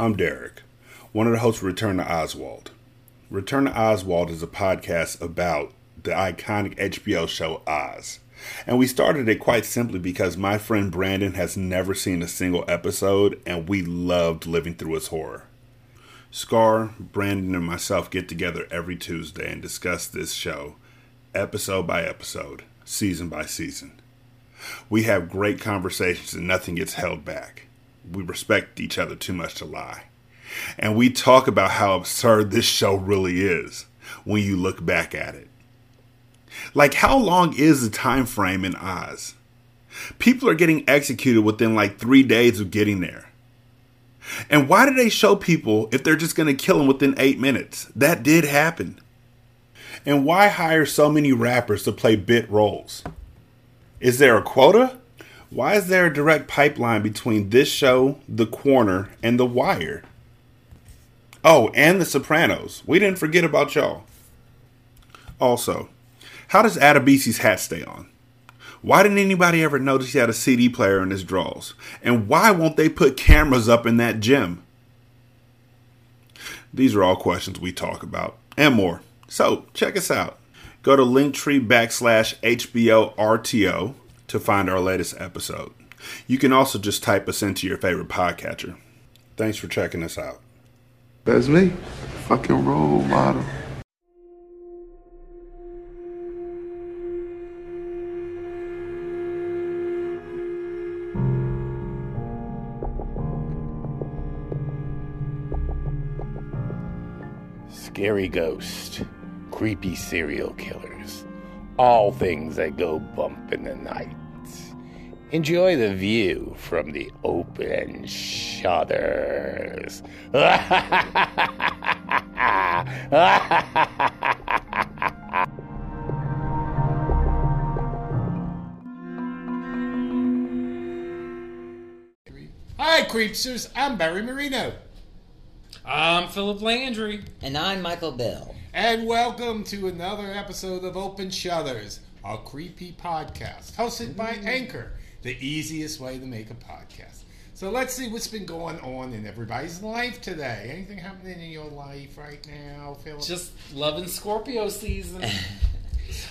I'm Derek, one of the hosts of Return to Oswald. Return to Oswald is a podcast about the iconic HBO show Oz. And we started it quite simply because my friend Brandon has never seen a single episode and we loved living through its horror. Scar, Brandon, and myself get together every Tuesday and discuss this show, episode by episode, season by season. We have great conversations and nothing gets held back we respect each other too much to lie. And we talk about how absurd this show really is when you look back at it. Like how long is the time frame in Oz? People are getting executed within like 3 days of getting there. And why do they show people if they're just going to kill them within 8 minutes? That did happen. And why hire so many rappers to play bit roles? Is there a quota? Why is there a direct pipeline between this show, The Corner, and The Wire? Oh, and The Sopranos. We didn't forget about y'all. Also, how does Adebisi's hat stay on? Why didn't anybody ever notice he had a CD player in his drawers? And why won't they put cameras up in that gym? These are all questions we talk about and more. So check us out. Go to linktree backslash HBO RTO to find our latest episode. You can also just type us into your favorite podcatcher. Thanks for checking us out. That's me. Fucking role model. Scary ghost, creepy serial killers, all things that go bump in the night. Enjoy the view from the open shutters. Hi, Creepsters. I'm Barry Marino. I'm Philip Landry. And I'm Michael Bill. And welcome to another episode of Open Shutters, a creepy podcast hosted by Anchor, the easiest way to make a podcast. So let's see what's been going on in everybody's life today. Anything happening in your life right now, Philip? Just loving Scorpio season.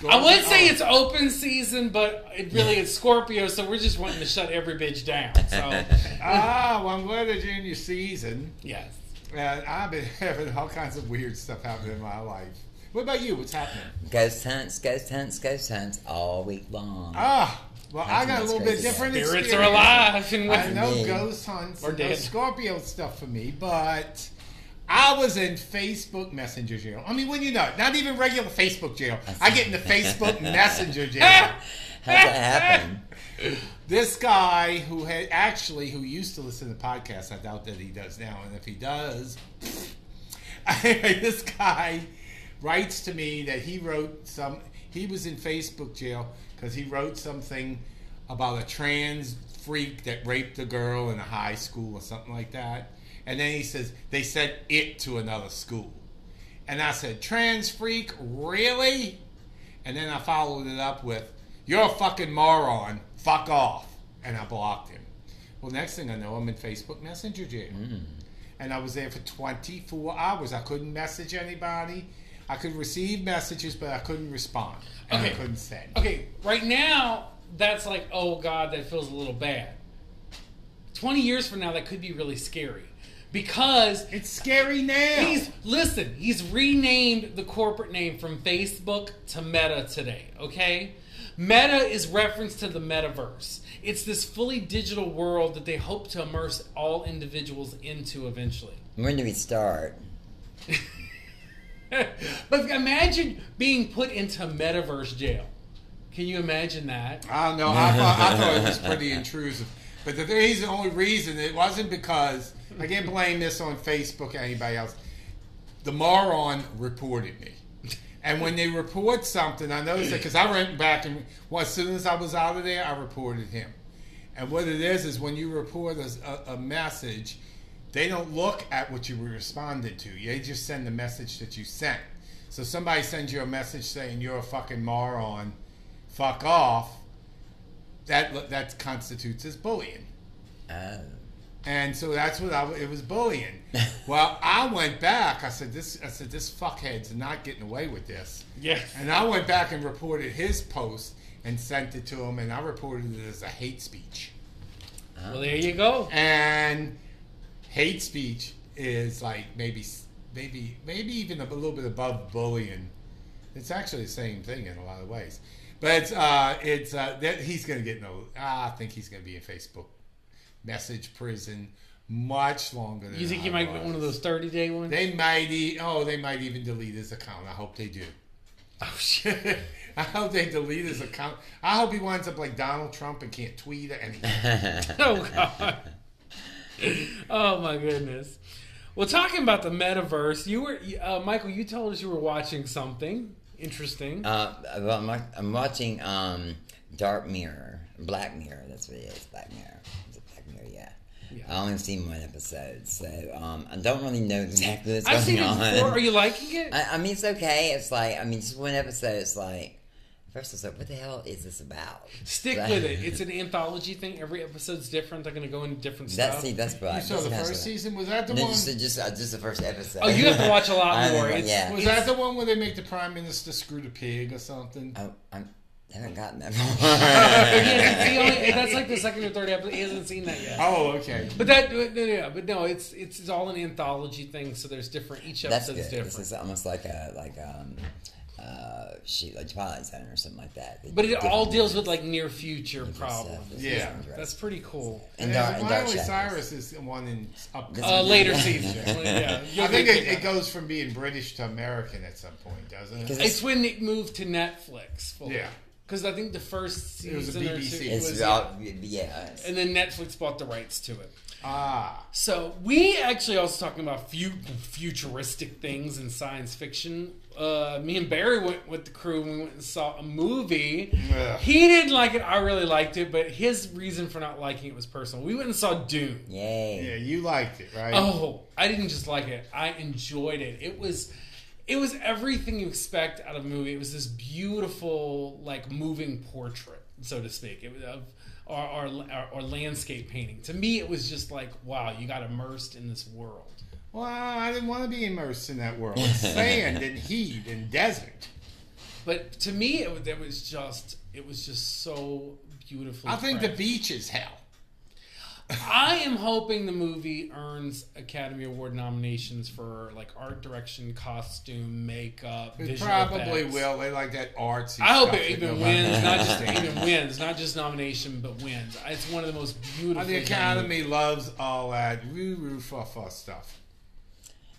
I would say it's open season, but it really is Scorpio, so we're just wanting to shut every bitch down. So, ah, well, I'm glad that you're in your season. yes. And I've been having all kinds of weird stuff happen in my life. What about you? What's happening? Ghost hunts, ghost hunts, ghost hunts all week long. Ah, well, I got a little bit That's different Spirits are alive. And I know me. ghost hunts Or no dead. Scorpio stuff for me, but I was in Facebook Messenger jail. I mean, when you know, not even regular Facebook jail. I get into Facebook Messenger jail. How'd that happen? This guy who had actually who used to listen to podcasts, I doubt that he does now, and if he does, this guy writes to me that he wrote some. He was in Facebook jail because he wrote something about a trans freak that raped a girl in a high school or something like that. And then he says they sent it to another school. And I said, trans freak, really? And then I followed it up with, you're a fucking moron. Fuck off. And I blocked him. Well, next thing I know, I'm in Facebook Messenger jail. Hmm. And I was there for 24 hours. I couldn't message anybody. I could receive messages, but I couldn't respond. And I couldn't send. Okay, right now, that's like, oh God, that feels a little bad. 20 years from now, that could be really scary. Because It's scary now. He's listen. He's renamed the corporate name from Facebook to Meta today. Okay, Meta is reference to the metaverse. It's this fully digital world that they hope to immerse all individuals into eventually. When do we start? but imagine being put into metaverse jail. Can you imagine that? I don't know. I thought, I thought it was pretty intrusive. But the reason, the only reason, it wasn't because I can't blame this on Facebook or anybody else. The moron reported me, and when they report something, I noticed it because I went back and well, as soon as I was out of there, I reported him. And what it is is when you report a, a, a message, they don't look at what you responded to. They just send the message that you sent. So somebody sends you a message saying you're a fucking moron, fuck off. That that constitutes as bullying. Oh. And so that's what I, it was bullying. well, I went back. I said this. I said this fuckhead's not getting away with this. Yes. And I went back and reported his post and sent it to him, and I reported it as a hate speech. Well, there you go. And hate speech is like maybe, maybe, maybe even a little bit above bullying. It's actually the same thing in a lot of ways. But it's, uh, it's uh, that he's going to get no. I think he's going to be in Facebook message prison much longer. Than You think I you might get one of those 30 day ones? They might. E- oh, they might even delete his account. I hope they do. oh, shit. I hope they delete his account. I hope he winds up like Donald Trump and can't tweet or anything. Oh, God. Oh, my goodness. Well, talking about the metaverse, you were, uh, Michael, you told us you were watching something interesting. Uh, well, I'm, I'm watching um, Dark Mirror, Black Mirror. That's what it is, Black Mirror. Yeah. Yeah. I only seen one episode, so um, I don't really know exactly what's I've going seen it on. before. Are you liking it? I, I mean, it's okay. It's like, I mean, just one episode. It's like, first I was like, what the hell is this about? Stick But- with it. It's an anthology thing. Every episode's different. They're going to go into different That's stuff. see, that's what I You saw that's the first season? Was that the No, one? just just, uh, just the first episode. Oh, you have to watch a lot more. haven't- It's- yeah. Was that the one where they make the prime minister screw the pig or something? I, I'm, I haven't gotten that He far. hasn't seen- only- that's like the second or third episode. He hasn't seen that yet. Oh, okay. But that, no, no, no, but no, it's it's all an anthology thing. So there's different. Each That's episode's good. different. This is almost like a like um uh shoot like Twilight Zone or something like that. but it all Different- deals with like near future different problems. stuff. Yeah. interesting. That's pretty cool. And And Dark, and Dark Miley Shadows. Cyrus is one in up. This Uh, later season. yeah, I think it, it goes from being British to American at some point, doesn't Because it? It's when it moved to Netflix. fully. Yeah. Because I think the first It was a season or BBC. two It's was, all, yeah. it's- and then Netflix bought the rights to it. Ah, So we actually also talking about fu- futuristic things and science fiction. Uh, me and Barry went with the crew and we went and saw a movie. Ugh. He didn't like it. I really liked it, but his reason for not liking it was personal. We went and saw Dune. Yay. yeah, you liked it, right? Oh, I didn't just like it. I enjoyed it. It was it was everything you expect out of a movie. It was this beautiful like moving portrait, so to speak. It was of or, or, or, or landscape painting. To me, it was just like, wow, you got immersed in this world. Well, I didn't want to be immersed in that world. Sand and heat and desert. But to me, it was, it was just it was just so beautiful. I think the beach is hell. I am hoping the movie earns Academy Award nominations for like art direction, costume, makeup, It visual probably effects. will. They like that artsy. I hope it even wins, not just even wins, not just nomination, but wins. It's one of the most beautiful. The Academy loves all that woo woo fa fa stuff.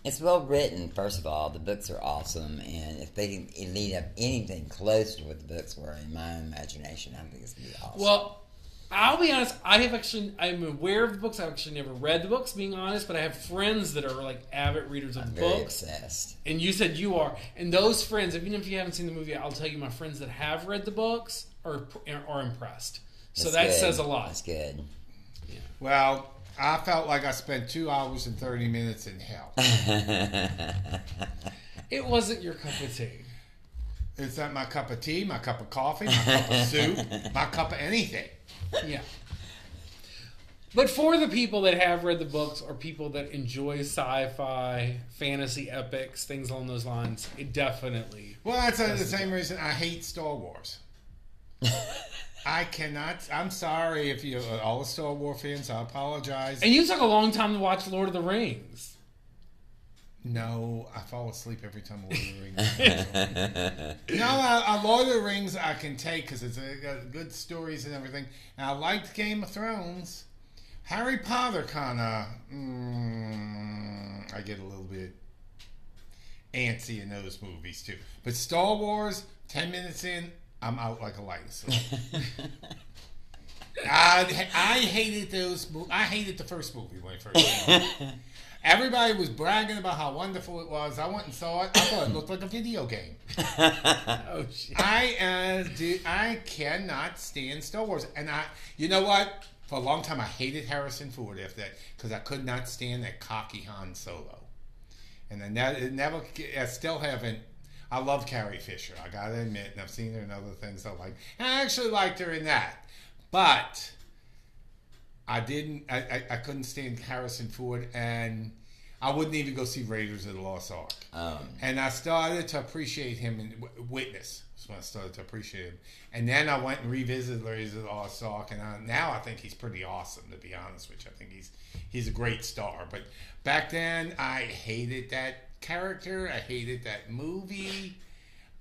It's well written, first of all. The books are awesome, and if they can lead up anything close to what the books were, in my imagination, I think it's gonna be awesome. Well, I'll be honest. I have actually, I'm aware of the books. I've actually never read the books, being honest. But I have friends that are like avid readers of I'm very books. obsessed. And you said you are. And those friends, even if you haven't seen the movie, I'll tell you, my friends that have read the books are are impressed. So That's that good. says a lot. That's good. Well, I felt like I spent two hours and 30 minutes in hell. It wasn't your cup of tea. It's not my cup of tea, my cup of coffee, my cup of soup, my cup of anything. Yeah. But for the people that have read the books or people that enjoy sci-fi, fantasy epics, things along those lines, it definitely. Well, that's the same reason I hate Star Wars. I cannot. I'm sorry if you all the Star Wars fans. I apologize. And you took a long time to watch Lord of the Rings. No, I fall asleep every time Lord of the Rings. no, I, I, Lord of the Rings I can take because it's a, got good stories and everything. And I liked Game of Thrones. Harry Potter kind of. Mm, I get a little bit antsy in those movies too. But Star Wars, ten minutes in, I'm out like a light. I, I hated those. I hated the first movie when it first came out. Everybody was bragging about how wonderful it was. I went and saw it. I thought it looked like a video game. Oh shit! I uh, do, I cannot stand Star Wars, and I, you know what? For a long time, I hated Harrison Ford after that because I could not stand that cocky Han Solo, and then that it never. I still haven't. I love Carrie Fisher. I gotta admit, and I've seen her in other things I like. And I actually liked her in that, but I didn't. I, I, I couldn't stand Harrison Ford, and I wouldn't even go see Raiders of the Lost Ark. Um, And I started to appreciate him in Witness. That's when I started to appreciate him. And then I went and revisited Raiders of the Lost Ark, and I, now I think he's pretty awesome. To be honest with you, I think he's he's a great star. But back then, I hated that character. I hated that movie.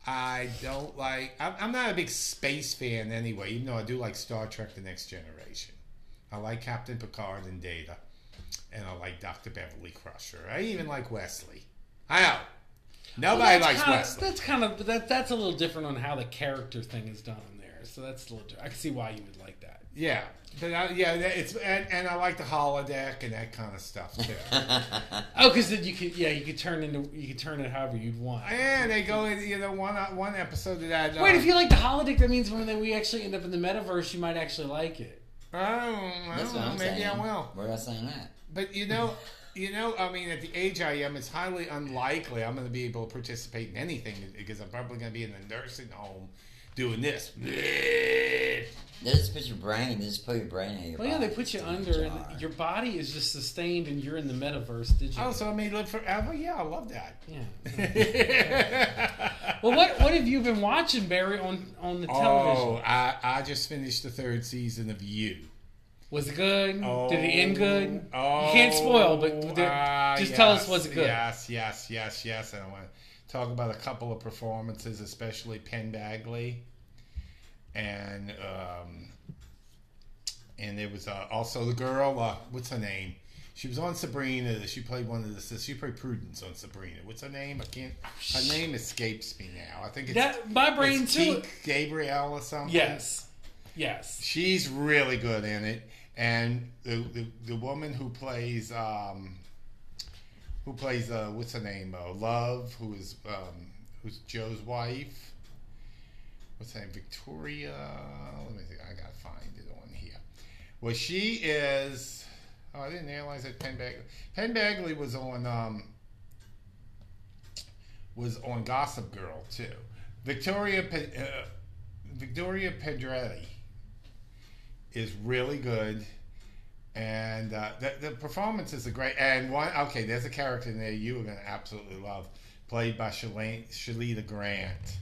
I don't like. I'm, I'm not a big space fan anyway, even though I do like Star Trek: The Next Generation. I like Captain Picard and Data, and I like Doctor Beverly Crusher. I even like Wesley. I know. Nobody Well, likes kinda, Wesley. That's kind of that. That's a little different on how the character thing is done in there. So that's a little. I can see why you would like that. Yeah, but I, yeah, it's and, and I like the holodeck and that kind of stuff too. Oh, because then you could. Yeah, you could turn into. You could turn it however you'd want. and they go, in, you know, one one episode of that. uh, Wait, if you like the holodeck, that means when then we actually end up in the metaverse, you might actually like it. Oh, I that's what I'm maybe saying. I will. Where I saying that? But you know, you know, I mean, at the age I am, it's highly unlikely I'm going to be able to participate in anything because I'm probably going to be in the nursing home doing this. They just put your brain. They just put your brain in your Well, yeah, body. they put you It's a under, and your body is just sustained, and you're in the metaverse. Did you? Oh, so I may live forever? Yeah, I love that. Yeah. well, what what have you been watching, Barry, on on the television? Oh, I, I just finished the third season of You. Was it good? Oh, Did it end good? Oh, you can't spoil, but there- ah, just tell us yes, was it good? Yes, yes, yes, yes. And I want to talk about a couple of performances, especially Penn Badgley, and um, and there was uh, also the girl. Uh, what's her name? She was on Sabrina. She played one of the. sisters. She played Prudence on Sabrina. What's her name? I can't. Her name escapes me now. I think it's That my brain it's too. Teak Gabrielle or something. Yes, yes. She's really good in it, and the the, the woman who plays um, who plays uh, what's her name? Uh, Love, who is um, who's Joe's wife. What's her name? Victoria. Let me see. I gotta find it on here. Well, she is. Oh, I didn't realize that Penn Badgley. Penn Badgley was on um, was on Gossip Girl too. Victoria uh, Victoria Pedretti is really good, and uh, the, the performances are great. And one, okay, there's a character in there you are going to absolutely love, played by Shalita Grant.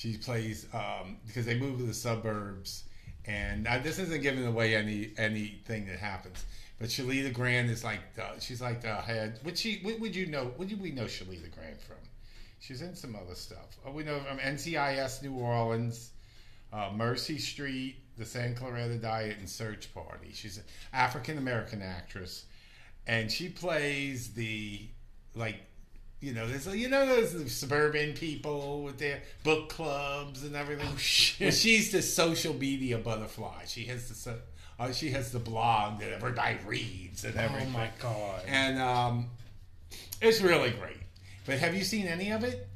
She plays um, because they move to the suburbs, and this isn't giving away any anything that happens. But Shalita Grant is like the, she's like the head. Would she? Would you know? What did we know Shalita Grant from? She's in some other stuff. Oh, we know from NCIS New Orleans, uh, Mercy Street, The San Clarita Diet, and Search Party. She's an African American actress, and she plays the like, you know, there's you know those suburban people with their book clubs and everything. Oh shit. Well, she's the social media butterfly. She has the so- uh, she has the blog that everybody reads and everything. Oh my god. And um, it's really great. But have you seen any of it?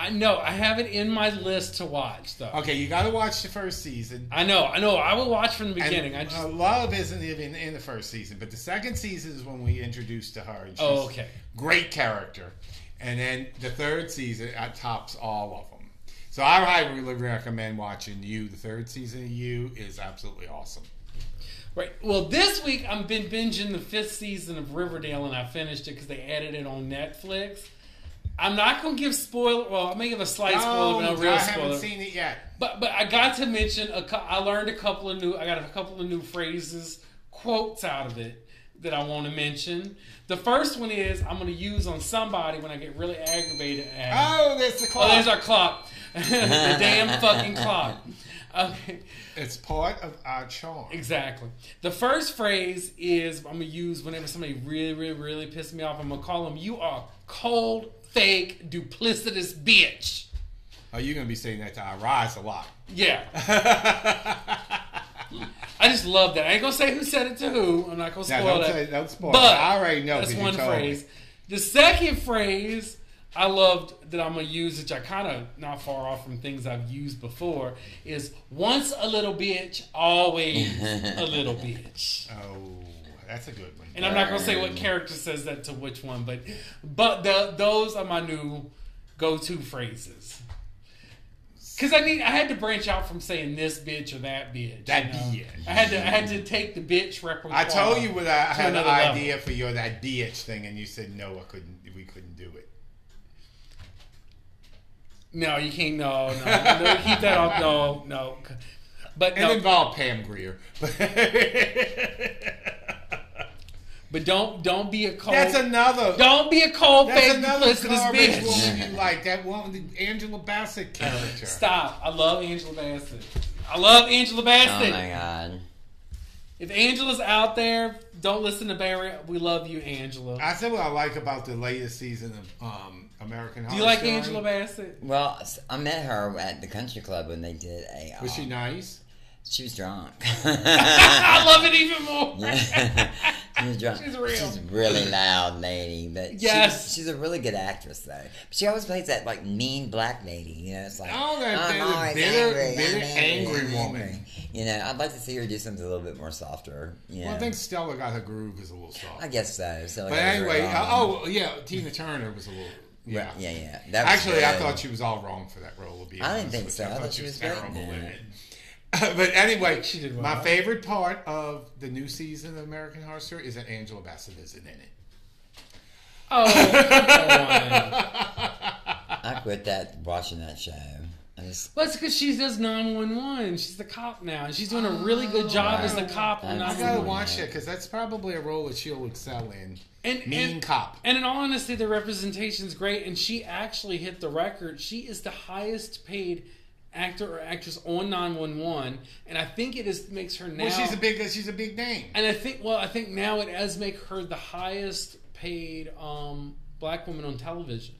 I know I have it in my list to watch though. Okay, you got to watch the first season. I know, I know. I will watch from the And, beginning. I just uh, love isn't even in the first season, but the second season is when we introduced to her. And she's Oh, okay. Great character, and then the third season uh, tops all of them. So I highly recommend watching you. The third season of you is absolutely awesome. right. Well, this week I've been binging the fifth season of Riverdale, and I finished it because they added it on Netflix. I'm not gonna give spoiler. Well, I may give a slight spoiler, but a real I spoiler. haven't seen it yet. But but I got to mention a I learned a couple of new I got a couple of new phrases quotes out of it that I want to mention. The first one is I'm going to use on somebody when I get really aggravated At. Oh, there's the clock. Oh, there's our clock. the damn fucking clock. Okay, it's part of our charm. exactly. The first phrase is I'm gonna use whenever somebody really, really, really pisses me off. I'm gonna call them, "You are cold, fake, duplicitous bitch." Oh, you're gonna be saying that to our rise a lot. Yeah. I just love that. I ain't gonna say who said it to who. I'm not gonna Now, spoil don't that. say- don't spoil But it. I already know That's 'cause you one told me. phrase. The second phrase I loved that I'm gonna use, which I kind of not far off from things I've used before, is once a little bitch, always a little bitch. Oh, that's a good one. And I'm not gonna say what character says that to which one, but but the, those are my new go-to phrases. Because I need, I had to branch out from saying this bitch or that bitch. That you know? bitch. I had to, I had to take the bitch repertoire. I told you what I had an another level. idea for your that bitch thing, and you said no, I couldn't. We couldn't do it. No, you can't. No, no, no keep that off. No, no. But It no, involved Pam Grier. but don't don't be a cold. That's another. don't be a cold That's another duplicitous garbage bitch. woman you like. That woman, the Angela Bassett character. Stop. I love Angela Bassett. I love Angela Bassett. Oh my god. if Angela's out there, don't listen to Barry. We love you, Angela. I said what I like about the latest season of um, American Horror Do you like Story. Angela Bassett? Well, I met her at the country club when they did a. Was she um, nice? She was drunk. I love it even more. she was drunk. She's real. She's a really loud lady, but Yes. she's, she's a really good actress though. She always plays that like mean black lady. You know, it's like Oh, that I'm always bitter- angry, bitter, I'm angry I'm woman. angry. You know, I'd like to see her do something a little bit more softer. You know, Well, I think Stella got her groove is a little soft. I guess so. So but anyway, uh, oh yeah, Tina Turner was a little. Yeah, yeah, yeah. Was Actually, I thought she was all wrong for that role. To be I didn't think so. you. I thought she was great in in it. It. but anyway, She did my favorite part of the new season of American Horror Story is that Angela Bassett isn't in it. Oh, come on. I quit that watching that show. I just Well, it's because she does 911. She's the cop now, and she's doing a really good oh, job as the cop on I I gotta 911. watch it because that's probably a role that she'll excel in. And, Mean and, cop. And in all honesty, the representation's great, and she actually hit the record. She is the highest paid actor or actress on 911, and I think it is makes her now. Well, she's a big she's a big name. and I think well, I think now it does make her the highest paid um, black woman on television.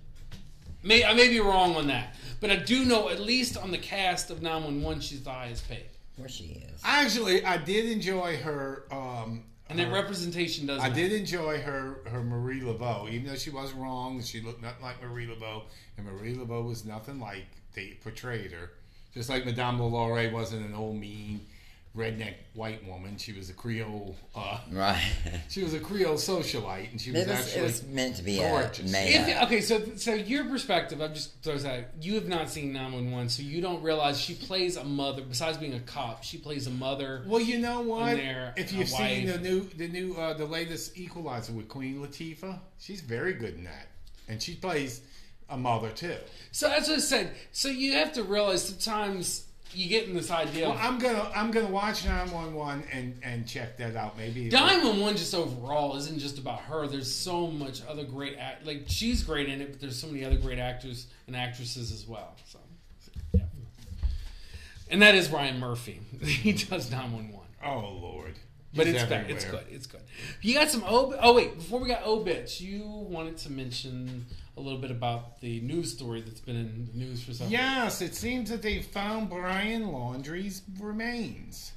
May I may be wrong on that, but I do know at least on the cast of 911, she's the highest paid, where she is. Actually, I did enjoy her. Um, and that her- representation does. I matter. did enjoy her her Marie Laveau, even though she was wrong. She looked nothing like Marie Laveau, and Marie Laveau was nothing like they portrayed her. Just like Madame Lalaurie wasn't an old mean redneck white woman. She was a Creole. Uh, Right. she was a Creole socialite, and she was, It was, actually it was meant to be a gorgeous. made If, up. okay, so so your perspective, I'm just throws out. You have not seen 911, so you don't realize she plays a mother. Besides being a cop, she plays a mother. Well, you know what? there, If you've seen the new, the new, uh, the latest Equalizer with Queen Latifah, she's very good in that, and she plays a mother too. So that's what I said. So you have to realize sometimes you get in this idea. Well, of, I'm gonna, I'm gonna watch 911 and and check that out. Maybe 911 just overall isn't just about her. There's so much other great act. Like she's great in it, but there's so many other great actors and actresses as well. So, yeah. And that is Ryan Murphy. he does 911. Oh Lord! But He's it's. It's good. It's good. You got some ob. Oh wait, before we got obits, you wanted to mention a little bit about the news story that's been in the news for some. Yes, it seems that they found Brian Laundrie's remains,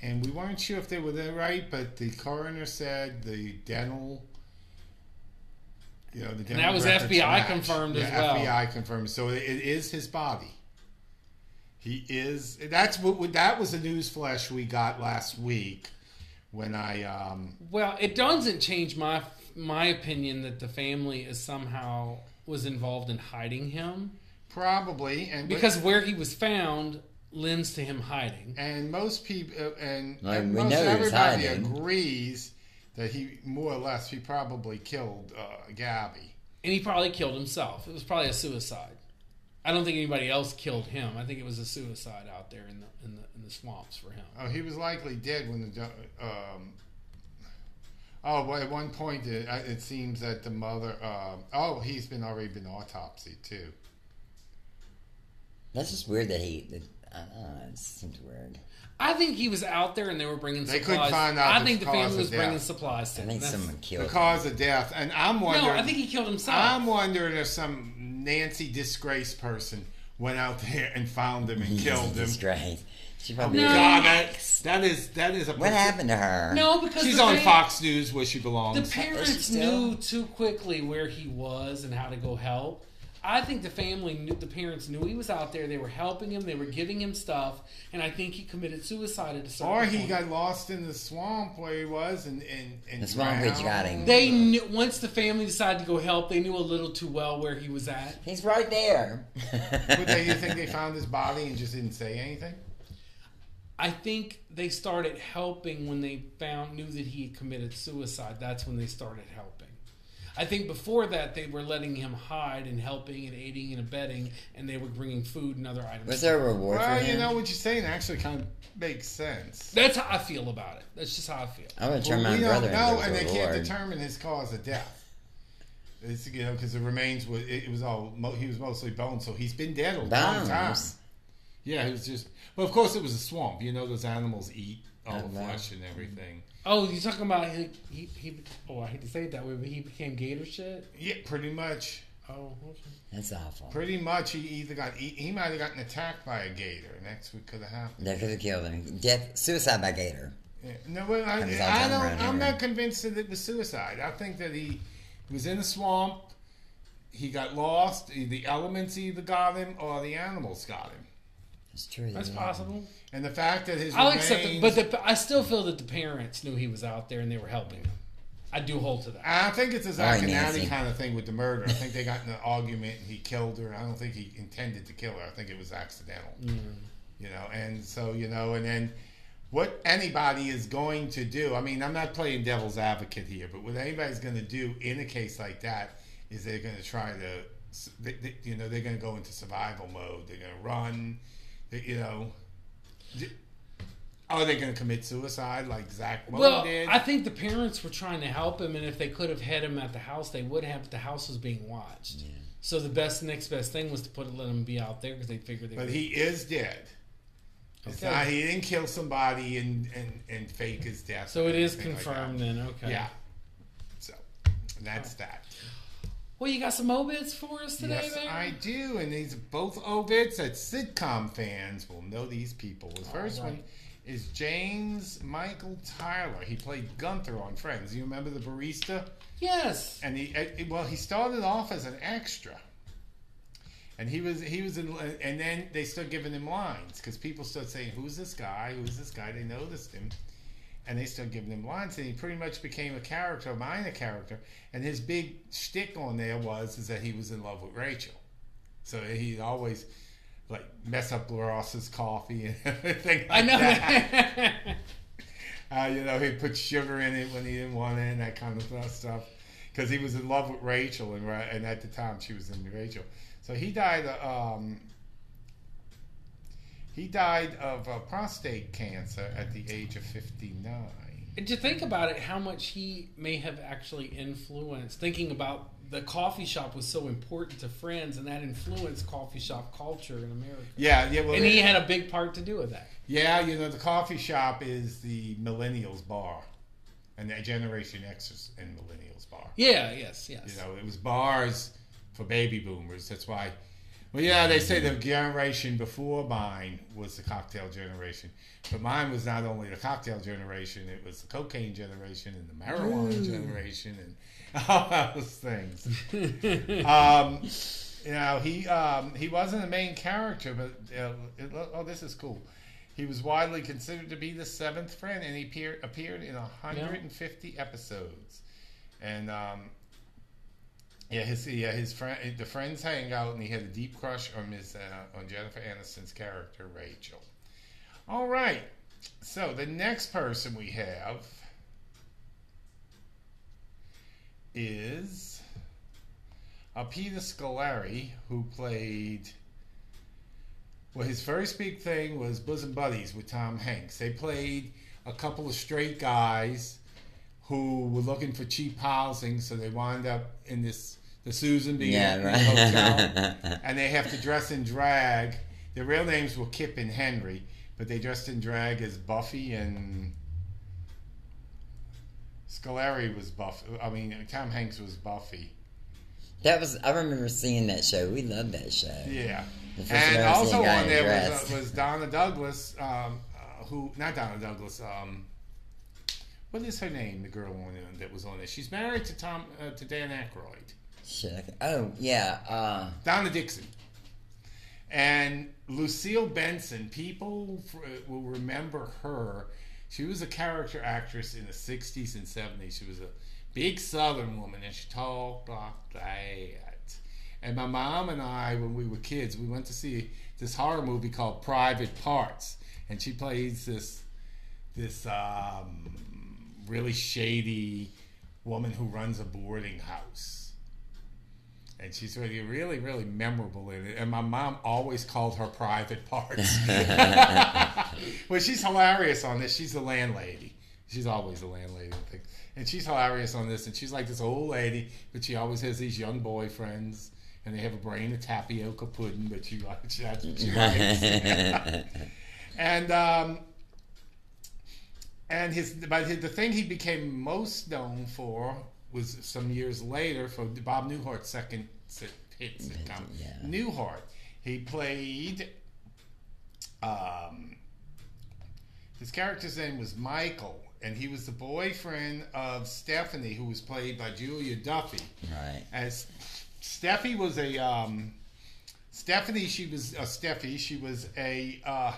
and we weren't sure if they were there right, but the coroner said the dental. You know, the dental that was FBI match. confirmed as well. FBI confirmed. So it, is his body. He is. That's what. That was a news flash we got last week when I. um Well, it doesn't change my my opinion that the family is somehow was involved in hiding him Probably and but- because where he was found lends to him hiding. and most people uh, and, Like, and we most know he was everybody hiding. agrees that he more or less he probably killed uh, Gabby. And he probably killed himself. It was probably a suicide. I don't think anybody else killed him. I think it was a suicide out there in the in the in the swamps for him. Oh, he was likely dead when the um. Oh, well, at one point it, uh, it seems that the mother. Um, oh, he's been already been autopsied too. That's just weird that he. That, I. It seems weird. I think he was out there and they were bringing They supplies. couldn't find out I the think the cause family of was bringing supplies to him. I think That's- someone The killed. him. cause of death, and I'm wondering. No, I think he killed himself. I'm wondering if some Nancy disgraced person went out there and found him and He's killed a him. disgrace. She oh, probably. No. God, that, that is that is a. What happened to her? no, because She's on fam- Fox News where she belongs. The parents knew too quickly where he was and how to go help. I think the family, knew, the parents knew he was out there. They were helping him. They were giving him stuff, and I think he committed suicide at a certain Or he point. got lost in the swamp where he was, and and, and The swamp which got him. They knew once the family decided to go help. They knew a little too well where he was at. He's right there. But they, you think they found his body and just didn't say anything? I think they started helping when they found knew that he had committed suicide. That's when they started helping. I think before that they were letting him hide and helping and aiding and abetting, and they were bringing food and other items. Was there a reward for Well, him? you know what you're saying actually kind of makes sense. That's how I feel about it. That's just how I feel. I would Well, turn my we don't brother know, into and a they can't determine his cause of death. It's you know because the remains was it, it was all he was mostly bone, so he's been dead a long time. Yeah, he was just. Well, of course, it was a swamp. You know, those animals eat all I the know. flesh and everything. Oh, you're talking about he, he, he Oh, I hate to say it that way, but he became gator shit. Yeah, pretty much. Oh, okay. That's awful. Pretty much, he either got he, he might have gotten attacked by a gator, Next that's what could have happened. That could have killed him. Death, suicide by gator. Yeah. No, well, I, Comes all I down don't. around I'm here. not convinced that it was suicide. I think that he was in the swamp. He got lost. The elements either got him or the animals got him. It's true. That's yeah. possible. And the fact that his I'll remains, accept it, but the, I still feel that the parents knew he was out there and they were helping him. I do hold to that. I think it's a Zack and Nancy. Natty kind of thing with the murder. I think they got in an argument and he killed her. I don't think he intended to kill her. I think it was accidental. Mm. You know, and so you know, and then what anybody is going to do. I mean, I'm not playing devil's advocate here, but what anybody's going to do in a case like that is they're going to try to, they, they, you know, they're going to go into survival mode. They're going to run. They, you know. Are they going to commit suicide like Zach Mullen Well, did? I think the parents were trying to help him, and if they could have had him at the house, they would have. But the house was being watched, so the best next best thing was to put let him be out there because they figured they. But would. he is dead. It's Okay. not, he didn't kill somebody and, and, and fake his death. so it is anything like confirmed then. Okay. Yeah. So that's that. Well, you got some obits for us today, yes, man. I do, and these are both obits that sitcom fans will know these people. The first right. one is James Michael Tyler. He played Gunther on Friends. You remember the barista? Yes. and he uh, well he started off as an extra and he was he was in and then they started giving him lines because people started saying who's this guy who's this guy they noticed him and they started giving him lines and he pretty much became a character a minor character and his big shtick on there was is that he was in love with Rachel so he'd always like mess up Ross's coffee and everything like I know. that. Uh, you know, he'd put sugar in it when he didn't want it and that kind of stuff. Because he was in love with Rachel, and, and at the time she was in Rachel. So he died. Um, he died of uh, prostate cancer at the age of fifty nine. And to think about it, how much he may have actually influenced. Thinking about the coffee shop was so important to Friends, and that influenced coffee shop culture in America. Yeah, yeah. Well, And he had a big part to do with that. yeah, you know, the coffee shop is the millennials bar, and the Generation X is in millennials bar. Yeah. Yes. Yes. You know, it was bars for baby boomers. That's why. Well, yeah, they say the generation before mine was the cocktail generation, but mine was not only the cocktail generation; it was the cocaine generation and the marijuana generation and all those things. um, you know, he um, he wasn't the main character, but uh, it, oh, this is cool. He was widely considered to be the seventh friend, and he appeared appeared in 150 episodes. And um, yeah, his yeah his friend the friends hang out, and he had a deep crush on Miss uh, on Jennifer Aniston's character Rachel. All right, so the next person we have is uh, Peter Scolari, who played. Well, his first big thing was Bosom Buddies with Tom Hanks. They played a couple of straight guys who were looking for cheap housing, so they wind up in this the Susan B. Yeah, right. hotel, and they have to dress in drag. Their real names were Kip and Henry, but they dressed in drag as Buffy and Scolari was Buffy. I mean, Tom Hanks was Buffy. That was. I remember seeing that show. We loved that show. Yeah. And time I seen also on there was, uh, was Donna Douglas, um, uh, who not Donna Douglas. Um, what is her name? The girl on that was on it. She's married to Tom uh, to Dan Aykroyd. Shit. Oh yeah. Uh, Donna Dixon. And Lucille Benson, people will remember her. She was a character actress in the 60s and 70s. She was a big Southern woman and she talked like that. And my mom and I, when we were kids, we went to see this horror movie called Private Parts. And she plays this this um, really shady woman who runs a boarding house and she's really, really, really memorable in it. And my mom always called her private parts. well, she's hilarious on this. She's the landlady. She's always the landlady, I think. And she's hilarious on this. And she's like this old lady, but she always has these young boyfriends. And they have a brain of tapioca pudding, but she likes that's what she likes. and um, and his but his, the thing he became most known for was some years later for Bob Newhart's second hit sitcom, Yeah. Newhart. He played. Um, his character's name was Michael, and he was the boyfriend of Stephanie, who was played by Julia Duffy. right. As Steffi was a um, Stephanie, she was uh, Steffi. She was a uh,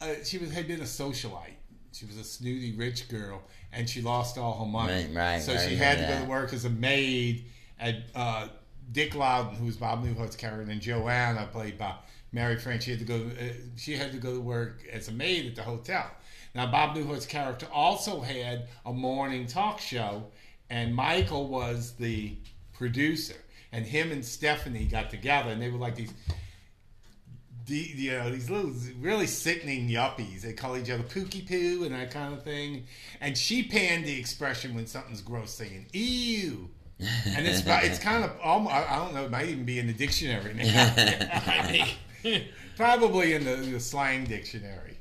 uh, she was had been a socialite. She was a snooty rich girl, and she lost all her money. Right, right, So she had to go to work as a maid at uh, Dick Loudon, who was Bob Newhart's character, and Joanna, played by Mary Frann. She had to go. Uh, she had to go to work as a maid at the hotel. Now, Bob Newhart's character also had a morning talk show, and Michael was the producer. And him and Stephanie got together, and they were like these the, you know these little really sickening yuppies. They call each other pookie poo and that kind of thing. And she panned the expression when something's gross, saying "ew," and it's it's kind of almost, I don't know. It might even be in the dictionary now. Probably in the, the slang dictionary.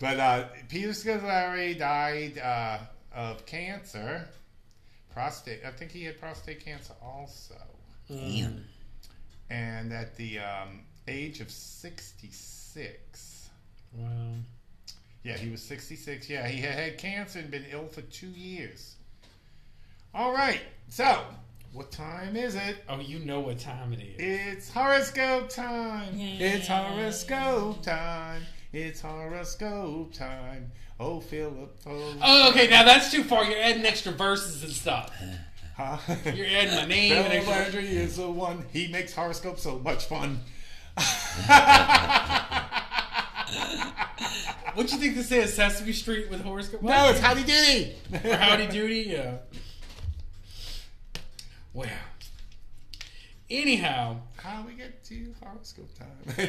But uh, Peter Scolari died uh, of cancer, prostate. I think he had prostate cancer also Damn. and at the um, age of 66 Wow. yeah he was 66 yeah he had had cancer and been ill for two years all right so what time is it Oh, you know what time it is. it's horoscope time it's horoscope time it's horoscope time oh philip oh, Oh, okay, now that's too far. You're adding extra verses and stuff. huh? You're adding my name and extra. Landry is the one he makes horoscope so much fun What do you think this is? Sesame Street with horoscope? no it's howdy doody Or Howdy Doody? Yeah. Well. Anyhow, How we get to horoscope time?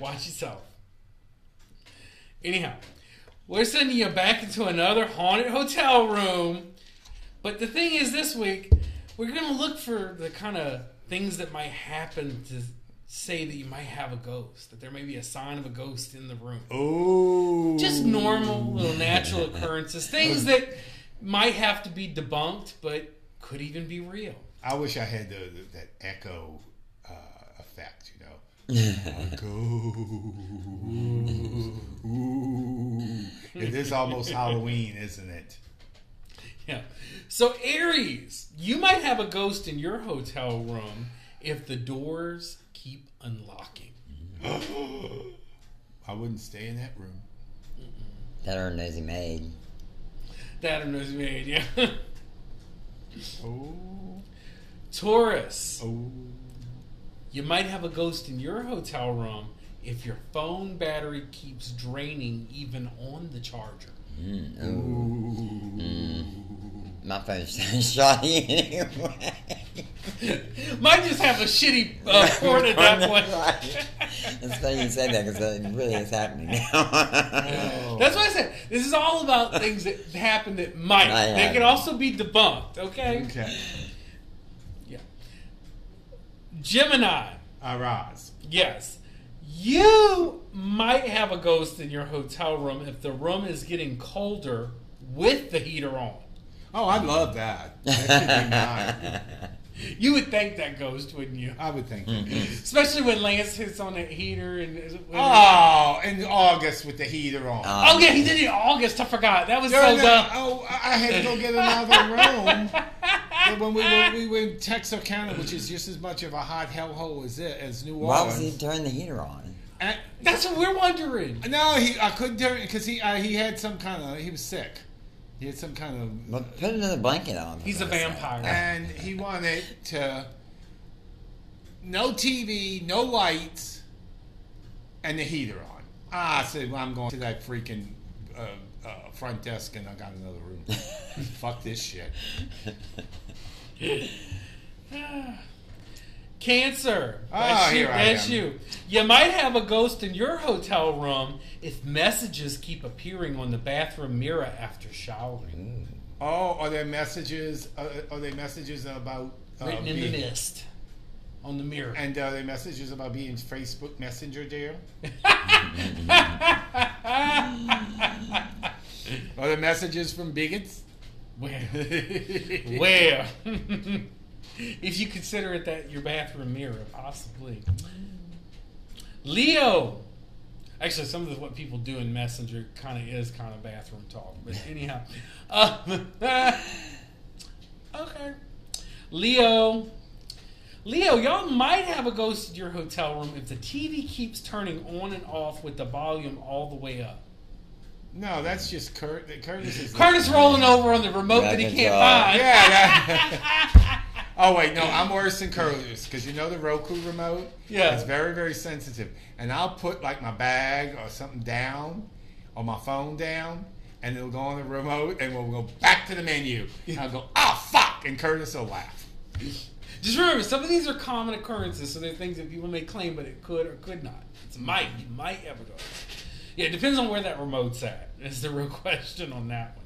watch yourself. Anyhow, we're sending you back into another haunted hotel room. But the thing is, this week, we're going to look for the kind of things that might happen to say that you might have a ghost, that there may be a sign of a ghost in the room. oh, just normal little natural occurrences, things that might have to be debunked, but could even be real. I wish I had the, the, that echo uh, effect. You know, echo. Ooh. It is almost Halloween, isn't it? Yeah. So Aries, you might have a ghost in your hotel room if the doors keep unlocking. I wouldn't stay in that room. That or a nosy maid. That knows made, yeah. Oh, Taurus, oh. you might have a ghost in your hotel room if your phone battery keeps draining even on the charger. Mm, ooh. My phone's shoddy anyway. Might just have a shitty uh, port at that point. Right. It's funny you say that because it really is happening now. That's why I said this is all about things that happen that might. Might They happen. can also be debunked. Okay. Okay. Yeah. Gemini. Araz. Yes. You might have a ghost in your hotel room if the room is getting colder with the heater on. Oh, I love that. That should. You would think that ghost, wouldn't you? I would think. Mm-hmm. Especially when Lance hits on that heater and. Oh, in August with the heater on. Uh, oh yeah, he did it in August. I forgot. That was so During the- dumb. oh, I I had to go get another room. And when we were, we were in Texarkana, which is just as much of a hot hellhole as it as New Orleans. Why was he turning the heater on? And- That's what we're wondering. no, he I couldn't turn because he uh, he had some kind of he was sick. He had some kind of Well, put another blanket on. for He's a vampire. and he wanted to no TV, no lights, and the heater on. Ah, I said, well, I'm going to that freaking uh, uh, front desk and I got another room. Fuck this shit. Cancer. Ah, That's you. here I That's you. You might have a ghost in your hotel room if messages keep appearing on the bathroom mirror after showering. Oh, are there messages? Uh, are there messages about uh, Written in the being- mist. On the mirror. And are there messages about being Facebook Messenger there? Are there messages from bigots? Where? Where? if you consider it that your bathroom mirror, possibly. Leo. Actually, some of the, what people do in Messenger kind of is kind of bathroom talk. But anyhow, uh, okay. Leo. Leo, y'all might have a ghost in your hotel room if the TV keeps turning on and off with the volume all the way up. No, that's just Kurt. Curtis is. Curtis rolling over on the remote Yeah, that he can't job. find. Yeah. That, oh wait, no, I'm worse than Curtis because you know the Roku remote. Yeah. it's very very sensitive, and I'll put like my bag or something down, or my phone down, and it'll go on the remote, and we'll go back to the menu. And I'll go, oh fuck, and Curtis will laugh. Just remember, some of these are common occurrences, so they're things that people may claim, but it could or could not. It's might. You might ever go. Yeah, it depends on where that remote's at. Is the real question on that one.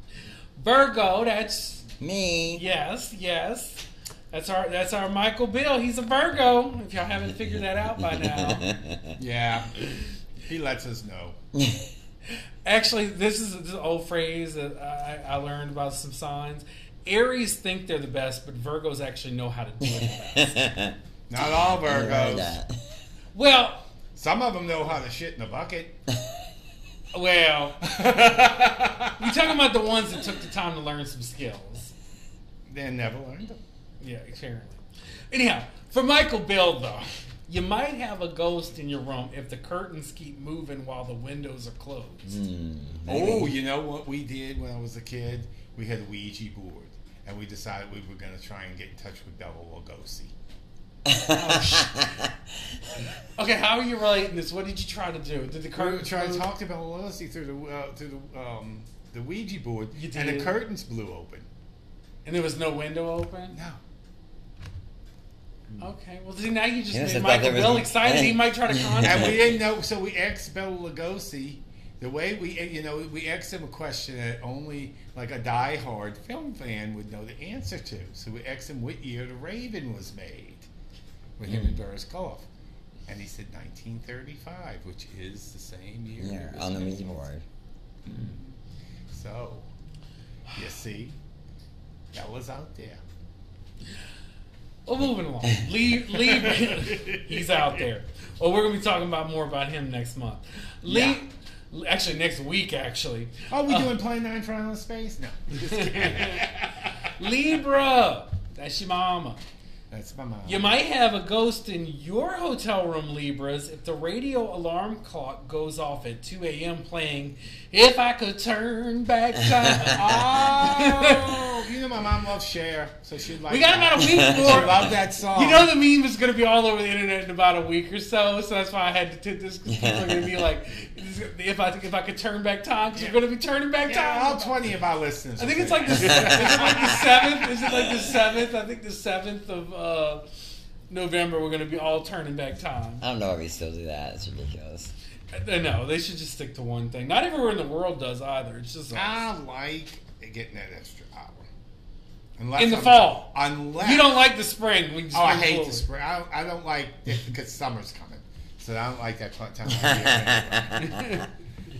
Virgo, that's Me. yes, yes. That's our that's our Michael Bill. He's a Virgo. If y'all haven't figured that out by now. Yeah, he lets us know. Actually, this is this is an old phrase that I, I learned about some signs. Aries think they're the best, but Virgos actually know how to do it the best. Not all Virgos. well, Some of them know how to shit in a bucket. well, You're talking about the ones that took the time to learn some skills. they never learned them. Yeah, apparently. Anyhow, for Michael Bill, though, you might have a ghost in your room if the curtains keep moving while the windows are closed. Hmm, Oh, you know what we did when I was a kid? We had a Ouija board, and we decided we were going to try and get in touch with Bela Lugosi. Okay, how are you relating this? What did you try to do? Did the We were curtains trying to move? talk to Bela Lugosi through the uh, through the um, the Ouija board, You and the curtains blew open. and there was no window open? No, Mm-hmm. Okay, well, see, now you just Yes, I made thought Michael there was- Bill excited. He might try to contact and we didn't know, so we asked Bela Lugosi. The way we, you know, we asked him a question that only like a die-hard film fan would know the answer to. So we asked him what year The Raven was made with him and hmm. Boris Karloff. And he said 1935, which is the same year. Yeah, it was on the made. Ouija board. So, you see, that was out there. Well, moving along. Leave, leave. he's out there. Well, we're gonna be talking about more about him next month. Leave. Actually, next week. Actually, Oh, we Uh, doing Plan 9 for Outer Space? No. Libra. That's your mama. That's my mom. You might have a ghost in your hotel room, Libras, if the radio alarm clock goes off at 2 a.m. playing If I Could Turn Back Time. Oh, you know my mom loves Cher, so she'd like we got that. about a week She more. loved that song. You know the meme is going to be all over the internet in about a week or so, so that's why I had to take this. 'cause People are going to be like, if I if I could turn back time, because we're going to be turning back yeah, all time. 20 of our listeners. I think it's like the is it like the seventh. Is it like the seventh? I think the seventh of uh, November. We're going to be all turning back time. I don't know if we still do that. It's ridiculous. Uh, No, they should just stick to one thing. Not everywhere in the world does either. It's just us. I like getting that extra hour. Unless in the I'm- fall. Unless You don't like the spring. We just Oh, I hate forward. the spring. I don't, I don't like it because summer's coming, so I don't like that time of year. anyway.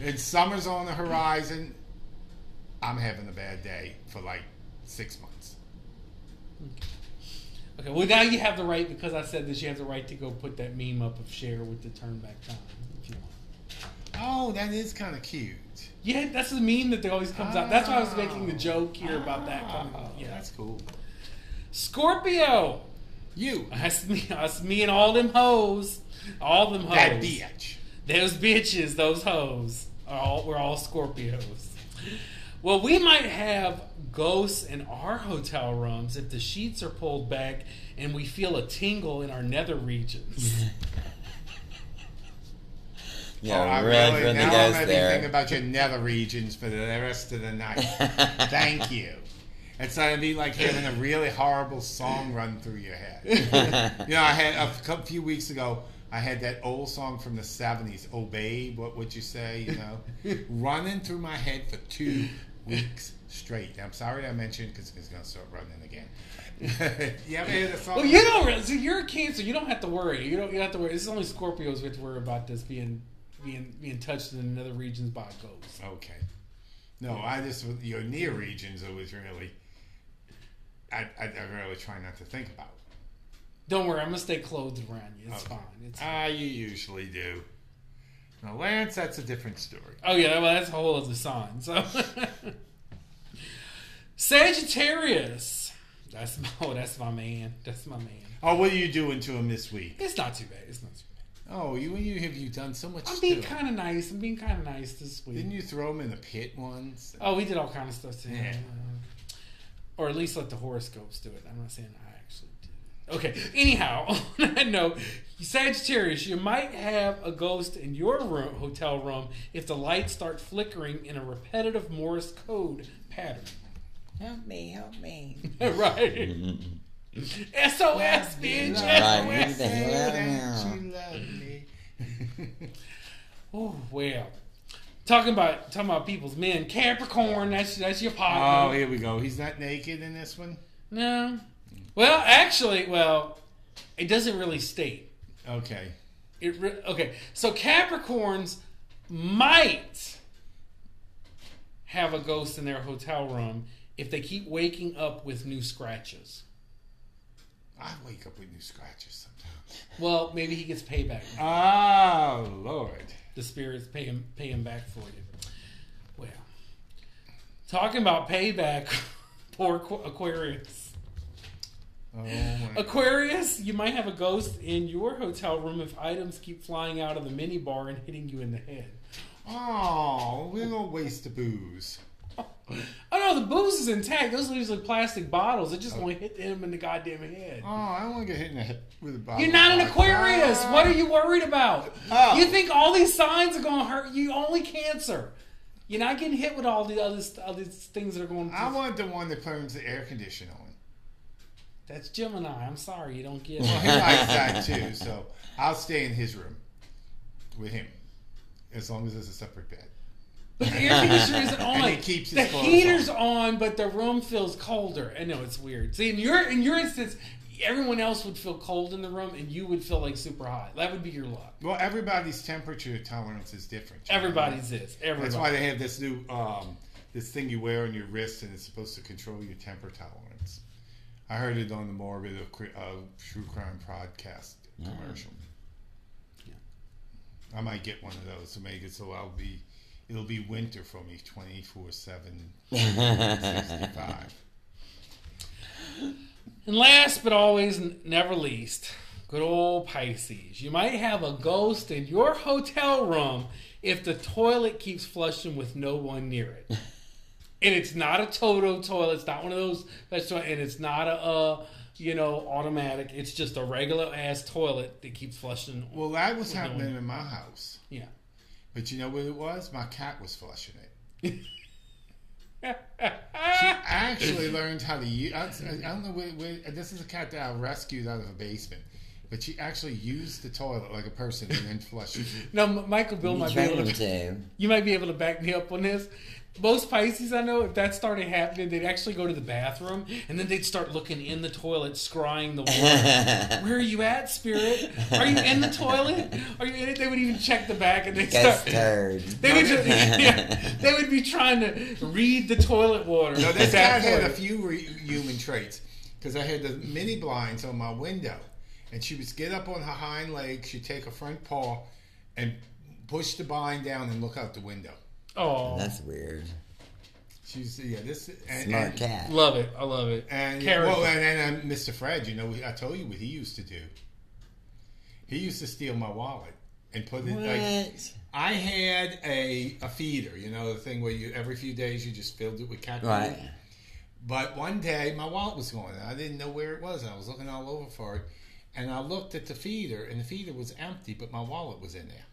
and summer's on the horizon. I'm having a bad day for like six months. Okay, well now you have the right because I said this. You have the right to go put that meme up of Cher with the turn back time if you want. Oh, that is kind of cute. Yeah, that's the meme that always comes out. That's why I was making the joke here about that ah, coming. Oh, Yeah, that's cool. Scorpio. You, That's me. That's me and all them hoes. All them hoes. that bitch. Those bitches, those hoes, are all we're all Scorpios. Well, we might have ghosts in our hotel rooms if the sheets are pulled back and we feel a tingle in our nether regions. Yeah, oh, I run really from the now I'm ghost having there. think about your nether regions for the rest of the night. Thank you. It's gonna be like having a really horrible song run through your head. you know, I had a few weeks ago. I had that old song from the '70s, "Oh Babe, What Would You Say?" You know, running through my head for two weeks straight. I'm sorry I mentioned because it's gonna start running again. you ever hear the song? well, you don't. really- So you're a Cancer. You don't have to worry. You don't. You don't have to worry. This is only Scorpios who have to worry about this being being being touched in another regions by ghosts. Okay. No, I just your near regions. It was really. I, I, I really try not to think about. Don't worry. I'm gonna stay clothed around you. It's Okay. fine. It's Ah, you usually do. Now, Lance, that's a different story. Oh yeah, well that's a whole other sign. So Sagittarius. That's my oh, that's my man. That's my man. Oh, what are you doing to him this week? It's not too bad. It's not too bad. Oh, you and you have you done so much? I'm being kind of nice. I'm being kind of nice this week. Didn't you throw him in the pit once? Oh, we did all kind of stuff to him. Yeah. Uh, or at least let the horoscopes do it. I'm not saying I actually did it. Okay. Anyhow, on that note, Sagittarius, you might have a ghost in your room, hotel room if the lights start flickering in a repetitive Morse code pattern. help me, help me. right. SOS, bitch. SOS. the hell Say now. that you me. Oh well. Talking about talking about people's men. Capricorn, that's that's your pocket. Oh, here we go. He's not naked in this one. No. Well, actually, well, it doesn't really state. Okay. It re- okay. So Capricorns might have a ghost in their hotel room if they keep waking up with new scratches. I wake up with new scratches sometimes. Well, maybe he gets payback. Oh Lord. The spirits pay him pay him back for you. Well, talking about payback, poor Aquarius. Oh my. Aquarius, you might have a ghost in your hotel room if items keep flying out of the mini bar and hitting you in the head. Oh, we don't waste the booze. Oh no, the booze is intact. Those are like plastic bottles. It just oh. won't hit him in the goddamn head. Oh, I don't want to get hit in the head with a bottle. You're not an. Aquarius. Ah. What are you worried about? Oh. You think all these signs are going to hurt you? Only Cancer. You're not getting hit with all the other other things that are going. to... I want the one that turns the air conditioner on. That's Gemini. I'm sorry, you don't get Well, he likes that too, so I'll stay in his room with him as long as there's a separate bed. But the air conditioner isn't on. And he keeps his the heater's on. but the room feels colder. I know it's weird. See, in your in your instance, everyone else would feel cold in the room, and you would feel like super hot. That would be your luck. Well, everybody's temperature tolerance is different. you know? Everybody's is. Everybody. That's why they have this new um, this thing you wear on your wrist, and it's supposed to control your temper tolerance. I heard it on the Morbid of uh, True Crime podcast commercial. Yeah. I might get one of those to make it so I'll be it'll be winter for me 24 7 65 And last but always never least, good old Pisces. You might have a ghost in your hotel room if the toilet keeps flushing with no one near it. and it's not a Toto toilet. It's not one of those. That's and it's not a, uh, you know, automatic. It's just a regular ass toilet that keeps flushing. well that was happening one- in my house Yeah. but you know what it was my cat was flushing it She actually learned how to use. I, I don't know. Where, where, this is a cat that I rescued out of a basement, but she actually used the toilet like a person and then flushed it. Now, Michael Bill You might be able to. to. You might be able to back me up on this. Most Pisces I know, if that started happening, they'd actually go to the bathroom and then they'd start looking in the toilet, scrying the water. Where are you at, Spirit? Are you in the toilet? Are you in it? They would even check the back and they'd Ghost start. turd. They would, just, yeah, they would be trying to read the toilet water. No, this at that cat had a few re- human traits. because I had the mini blinds on my window, and she would get up on her hind legs. She'd take her front paw and push the blind down and look out the window. Oh, That's weird. She's yeah, this and, Smart and, cat. love it. I love it. And Character. well, and, and, and Mr. Fred, you know, I told you what he used to do. He used to steal my wallet and put it like What? I had a a feeder, you know, the thing where you every few days you just filled it with cat food. Right. But one day my wallet was gone. I didn't know where it was. I was looking all over for it, and I looked at the feeder, and the feeder was empty, but my wallet was in there.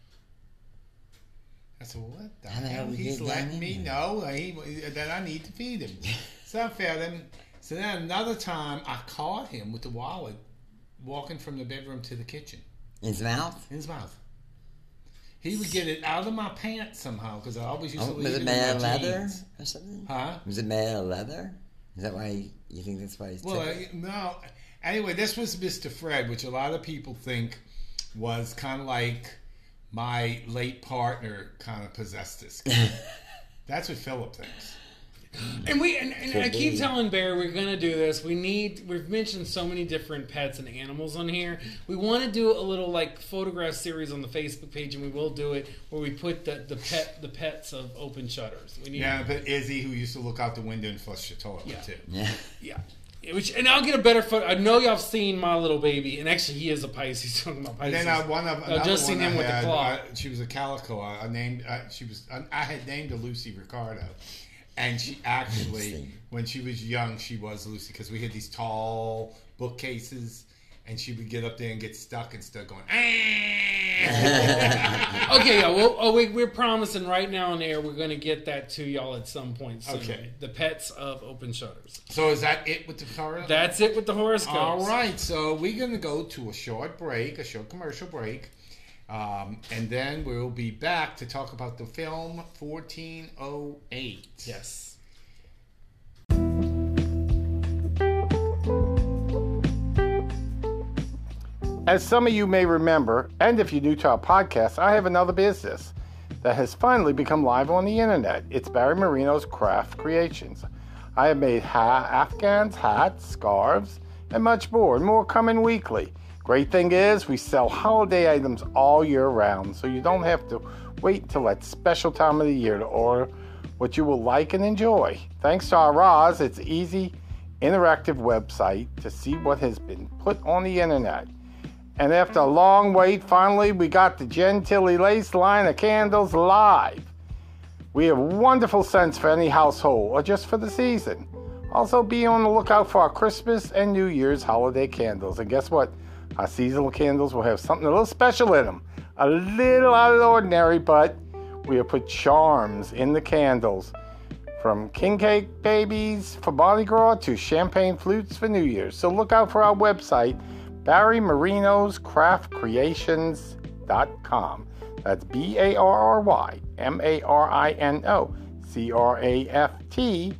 I said, "What the hell? He's letting me there?" know he, that I need to feed him." so I fed him. So then another time I caught him with the wallet walking from the bedroom to the kitchen In His mouth? in his mouth. He would get it out of my pants somehow because I always used Oh, to leave was it it made of leather jeans. or something? Huh? Was it made of leather? Is that why you, you think that's why he's Well, uh, no. Anyway, this was Mr. Fred, which a lot of people think was kind of like my late partner kind of possessed this. guy. That's what Philip thinks. And we and, and I keep telling Bear we're gonna do this. We need we've mentioned so many different pets and animals on here. We want to do a little like photograph series on the Facebook page, and we will do it where we put the, the pet the pets of open shutters. We need Yeah, but Izzy, who used to look out the window and flush the toilet Yeah. too. Yeah. yeah. Which and I'll get a better photo. I know y'all have seen my little baby, and actually he is a Pisces. Talking about And Pisces. then uh, one of I've just seen one I him with the had, claw. uh, she was a calico. I, I named. Uh, she was. I, I had named her Lucy Ricardo, and she actually, when she was young, she was Lucy because we had these tall bookcases, and she would get up there and get stuck and start going. "Ah." okay, yeah. Well, oh, we, we're promising right now on air we're going to get that to y'all at some point soon. Okay. The pets of open shutters. so is that it with the horror? That's it with the horoscopes. All right, so we're going to go to a short break, a short commercial break, um, and then we'll be back to talk about the film 1408. Yes. As some of you may remember, and if you're new to our podcast, I have another business that has finally become live on the internet. It's Barry Marino's Craft Creations. I have made ha- Afghans, hats, scarves, and much more, and more coming weekly. Great thing is, we sell holiday items all year round, so you don't have to wait till that special time of the year to order what you will like and enjoy. Thanks to our Roz, it's easy, interactive website to see what has been put on the internet. And after a long wait, finally we got the Gentilly Lace line of candles live. We have wonderful scents for any household or just for the season. Also, be on the lookout for our Christmas and New Year's holiday candles. And guess what? Our seasonal candles will have something a little special in them. A little out of the ordinary, but we have put charms in the candles. From king cake babies for Mardi Gras to champagne flutes for New Year's. So look out for our website, Barry Marino's Craft Creations.com. That's B A R R Y M A R I N O C R A F T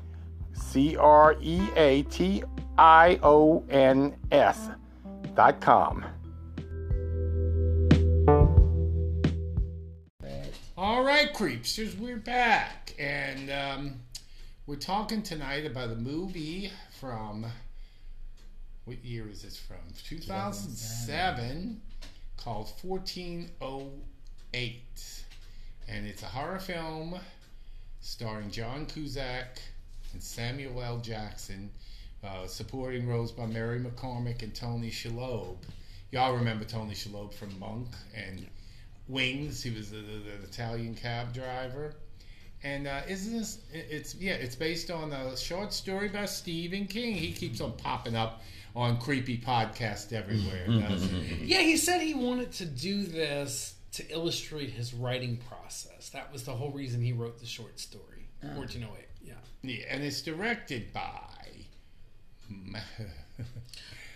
C R E A T I O N S dot com. All right, creepsters, we're back, and um, we're talking tonight about a movie from what year is this from? 2007, called 1408, and it's a horror film starring John Cusack and Samuel L. Jackson, uh, supporting roles by Mary McCormack and Tony Shalhoub. Y'all remember Tony Shalhoub from Monk and Wings. He was the, the, the Italian cab driver. And uh, isn't this? It's yeah. It's based on a short story by Stephen King. He keeps on popping up on creepy podcast everywhere. Yeah, he said he wanted to do this to illustrate his writing process. That was the whole reason he wrote the short story, 1408. Yeah. Yeah, and it's directed by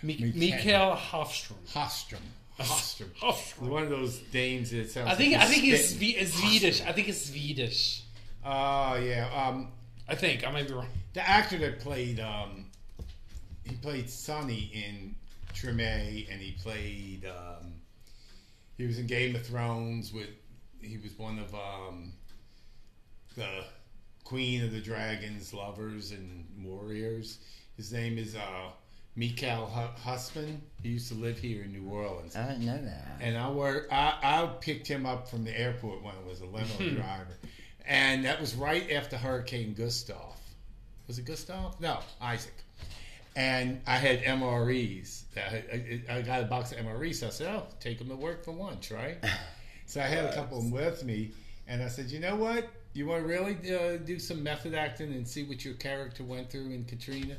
Mi- Mikhail Hofstrom. Hostrom. Hostrom. Hofstrom. One of those names that sounds. I think like I think it's spitting. It's Swedish. I think it's Swedish. Oh yeah. Um, I think I might be wrong. the actor that played um, he played Sonny in Treme, and he played um, he was in Game of Thrones with he was one of um, the Queen of the Dragons lovers and warriors. His name is uh, Mikael Hu- Huisman. He used to live here in New Orleans. I didn't know that. and I work. I, I picked him up from the airport when I was a limo driver, and that was right after Hurricane Gustav. Was it Gustav? No, Isaac. And I had MREs. I, I, I got a box of MREs. So I said, "Oh, take them to work for lunch, right?" so I had a couple of them with me, and I said, "You know what? You want to really uh, do some method acting and see what your character went through in Katrina?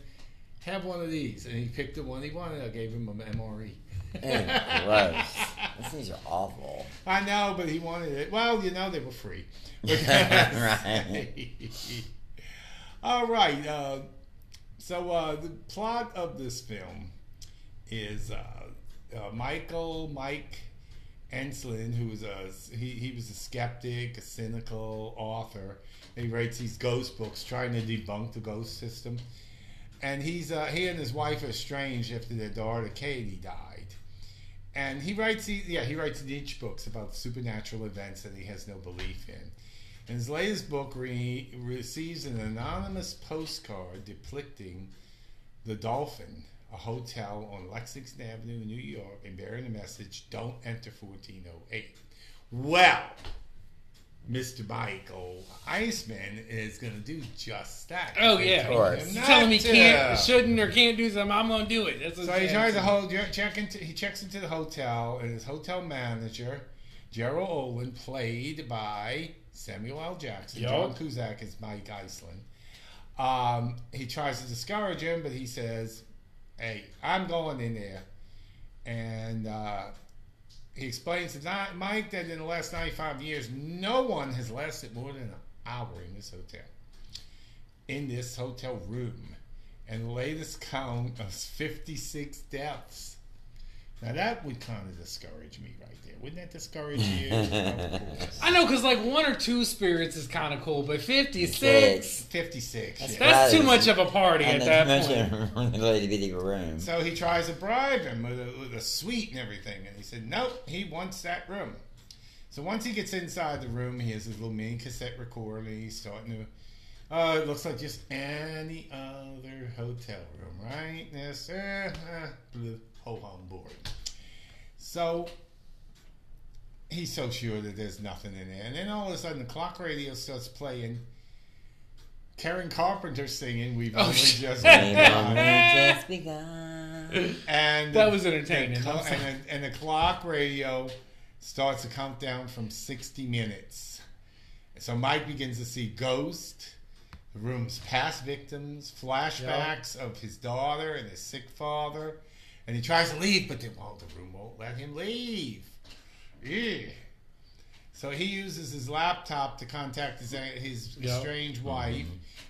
Have one of these." And he picked the one he wanted. I gave him an. MRE. Ew, gross. These things are awful. I know, but he wanted it. Well, you know, they were free. Right. All right. Uh, so uh, the plot of this film is uh, uh, Michael Mike Enslin, who was a he, he was a skeptic, a cynical author. He writes these ghost books trying to debunk the ghost system. And he's uh, he and his wife are estranged after their daughter Katie died. And he writes yeah, he writes niche books about supernatural events that he has no belief in. And his latest book re- receives an anonymous postcard depicting the Dolphin, a hotel on Lexington Avenue, in New York, and bearing the message, "Don't enter 1408." Well, Mr. Michael Iceman is going to do just that. Oh yeah, Of course. He's telling me can't, shouldn't, or can't do something. I'm gonna do it. That's So he tries to hold check into he checks into the hotel and his hotel manager, Gerald Olin, played by Samuel L. Jackson. Yup. John Cusack is Mike Iceland. Um, he tries to discourage him, but he says, "Hey, I'm going in there," and uh, he explains to Mike that in the last 95 years, no one has lasted more than an hour in this hotel, in this hotel room, and the latest count of 56 deaths. Now that would kind of discourage me right. Wouldn't that discourage you? I know, cause like one or two spirits is kind of cool, but 56? 56. That's, yeah. that's too much of a party And at that point. mentioned the bitty room. So he tries to bribe him with a, with a suite and everything, and he said, "Nope, he wants that room." So once he gets inside the room, he has his little mini cassette recorder, and he's starting to. Uh, it looks like just any other hotel room, right? This, uh, uh, blue, ho hum board. So he's so sure that there's nothing in there, and then all of a sudden the clock radio starts playing. Karen Carpenter singing "We've Oh, Only. Just Begun." just begun. and That was entertaining. the and, the, and the clock radio starts to a countdown from 60 minutes. So Mike begins to see ghosts, the room's past victims, flashbacks of his daughter and his sick father, and he tries to leave, but the, well, the room won't let him leave. Ew. So he uses his laptop to contact his, his Yeah. estranged mm-hmm. wife,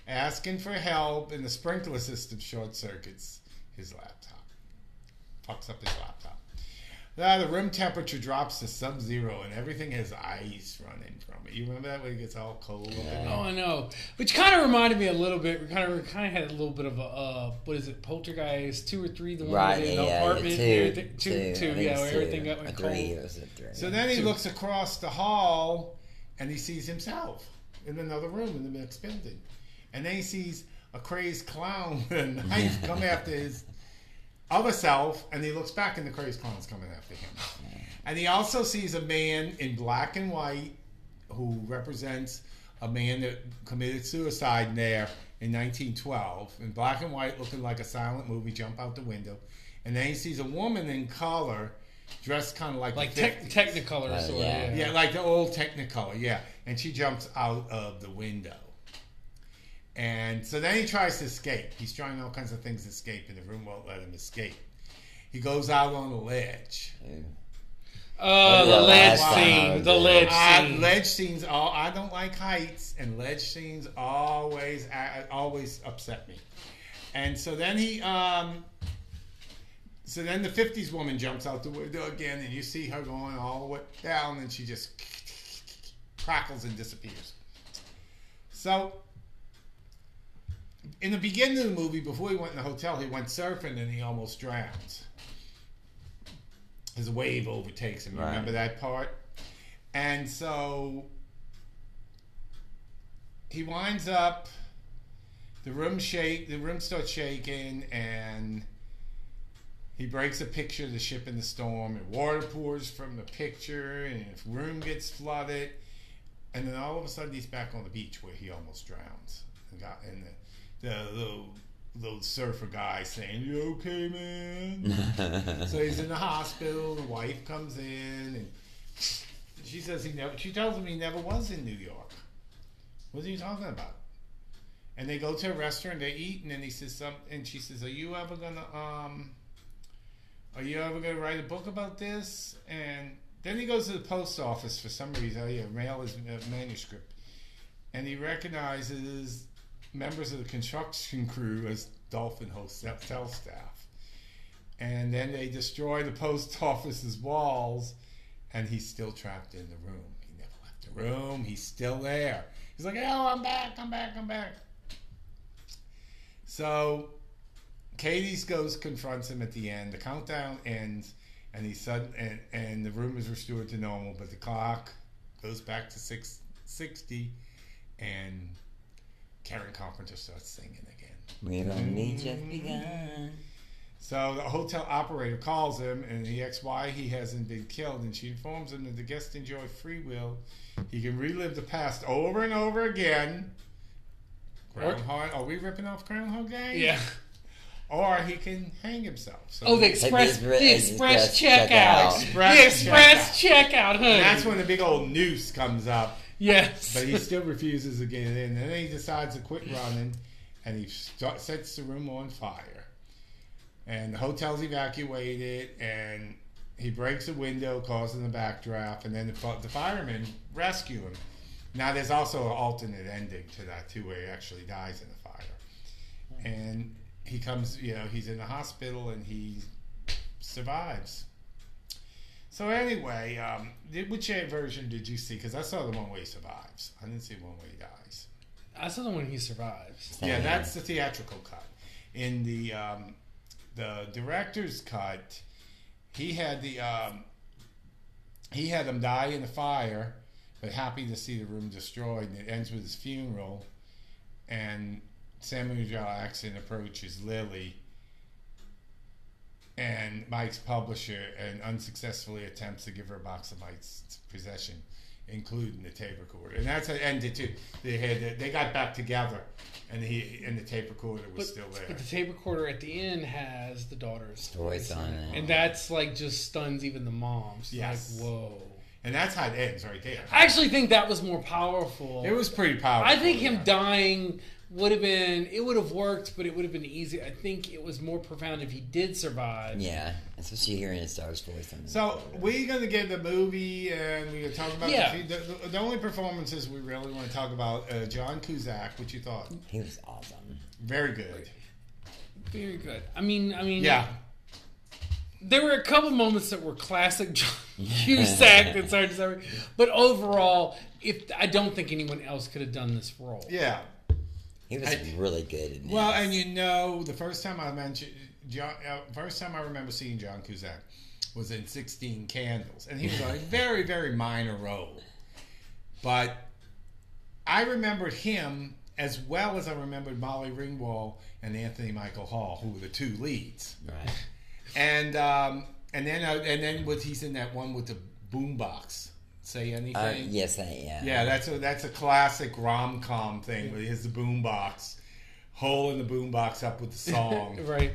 asking for help, and the sprinkler system short circuits his laptop. Fucks up his laptop. Now the room temperature drops to sub zero, and everything has ice running from it. You remember that when it gets all cold? up in there? Oh, I know. Which kind of reminded me a little bit. We kind of kind of had a little bit of a uh, what is it? Poltergeist two or three? The one Right, in the yeah, apartment. two, everything, two, two, I two, think yeah, where two. everything got Or went three, cold. it was a three. So then he Two. looks across the hall, and he sees himself in another room in the next building, and then he sees a crazed clown with a knife come after his other self, and he looks back, and the crazed clown's coming after him. And he also sees a man in black and white who represents a man that committed suicide there in 1912 in black and white, looking like a silent movie, jump out the window. And then he sees a woman in color, dressed kind of like Like the tech 50s. Technicolor, Uh, sort yeah. of. Yeah, like the old Technicolor, yeah. And she jumps out of the window. And so then he tries to escape. He's trying all kinds of things to escape, and the room won't let him escape. He goes out on a ledge. Oh, the Yeah, ledge last time I scene. The there. ledge I, scene. ledge scenes, all I don't like heights, and ledge scenes always uh, always upset me. And so then he, um, so then the '50s woman jumps out the window again, and you see her going all the way down, and she just crackles and disappears. So, in the beginning of the movie, before he went in the hotel, he went surfing and he almost drowns. His wave overtakes him. Right. Remember that part? And so he winds up. The room shake. The room starts shaking, and he breaks a picture of the ship in the storm, and water pours from the picture, and the room gets flooded. And then all of a sudden, he's back on the beach where he almost drowns. And, got, and the, the little, little surfer guy saying, You okay, man? so he's in the hospital. The wife comes in, and she says he never, she tells him he never was in New York. What are you talking about? And they go to a restaurant, they eat, and then he says something, and she says, Are you ever gonna, um, are you ever going to write a book about this? And then he goes to the post office for some reason. Oh, yeah, mail his uh, manuscript. And he recognizes members of the construction crew as Dolphin hotel staff. And then they destroy the post office's walls, and he's still trapped in the room. He never left the room. He's still there. He's like, oh, I'm back, I'm back, I'm back. So Katie's ghost confronts him at the end. The countdown ends, and he sudden and, and the room is restored to normal, but the clock goes back to six sixty, and Karen Carpenter starts singing again. We've only mm-hmm. just begun. So the hotel operator calls him and he asks why he hasn't been killed, and she informs him that the guests enjoy free will. He can relive the past over and over again. Groundhog? Are we ripping off Groundhog Day? Yeah. Or he can hang himself. So Oh, the express, Express- the express Express checkout. checkout. Express the express checkout, honey. And that's when the big old noose comes up, yes. but he still refuses to get in. And then he decides to quit running, and he start, sets the room on fire. And the hotel's evacuated, and he breaks a window, causing a backdraft, and then the, the firemen rescue him. Now, there's also an alternate ending to that too, where he actually dies in the fire. And he comes, you know, he's in the hospital and he survives. So anyway, um, which version did you see? Because I saw the one where he survives. I didn't see one where he dies. I saw the one he survives. Yeah, that's the theatrical cut. In the um, the director's cut, he had the um, he had him die in the fire, but happy to see the room destroyed. And it ends with his funeral, and Samuel Jackson approaches Lily and Mike's publisher and unsuccessfully attempts to give her a box of Mike's possession, including the tape recorder. And that's how it ended too. They had they got back together, and he and the tape recorder was But, still there. but the tape recorder at the end has the daughter's Voice on it. and that's like just stuns even the moms. Yes. Like, whoa. And that's how it ends right there. I actually think that was more powerful. It was pretty powerful. I think him yeah. dying would have been it would have worked, but it would have been easy. I think it was more profound if he did survive. Yeah, especially hearing his daughter's voice on the So we're gonna get the movie, and we're gonna talk about Yeah. the, the, the only performances we really want to talk about. Uh, John Cusack, what you thought? He was awesome. Very good. Very good. I mean, I mean, Yeah, there were a couple moments that were classic John Cusack and Sergeant Sarah, but overall, if I don't think anyone else could have done this role. yeah. He was I- really good in this. Well, and you know, the first time I mentioned John, uh, first time I remember seeing John Cusack was in Sixteen Candles, and he was a very, very minor role. But I remembered him as well as I remembered Molly Ringwald and Anthony Michael Hall, who were the two leads. right. And um, and then uh, and then was he's in that one with the boombox. Say anything? Uh, yes, I am. Yeah, that's a that's a classic rom com thing where he has the boombox, hole in the boombox up with the song. Right.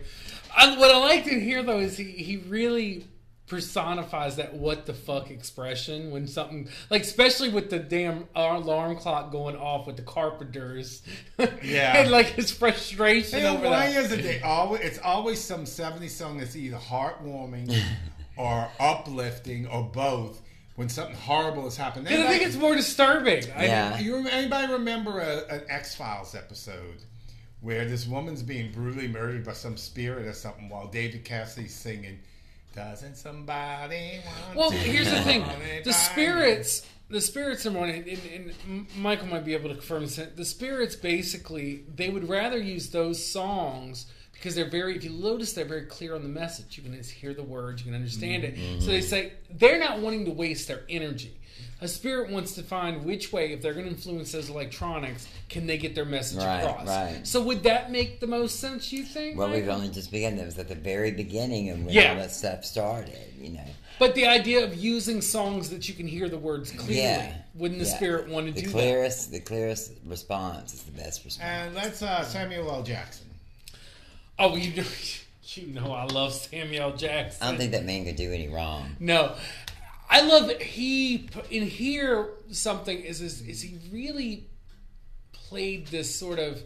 I, what I liked in here though is he, he really personifies that what the fuck expression when something like especially with the damn alarm clock going off with the carpenters Yeah. and like his frustration know, over why that is it they always it's always some 70s song that's either heartwarming or uplifting or both when something horrible has happened. because I think it's more disturbing I- Yeah. You anybody remember a, an X Files episode where this woman's being brutally murdered by some spirit or something while David Cassidy's singing, "Doesn't somebody want Well, to here's the thing: the spirits, the spirits are one, and, and, and Michael might be able to confirm this. The spirits basically they would rather use those songs because they're very. If you notice, they're very clear on the message. You can just hear the words, you can understand it. Mm-hmm. So they say they're not wanting to waste their energy. A spirit wants to find which way, if they're going to influence those electronics, can they get their message Right, across? right. So would that make the most sense? You think? Well, we've only just begun. That was at the very beginning of when Yeah. all that stuff started. You know. But the idea of using songs that you can hear the words clearly, Yeah. wouldn't the Yeah. spirit want to the do clearest, the clearest response is the best response. And let's uh, Samuel L. Jackson. Oh, you know, you know, I love Samuel Jackson. I don't think that man could do any wrong. No, I love that he in here something is is, is he really played this sort of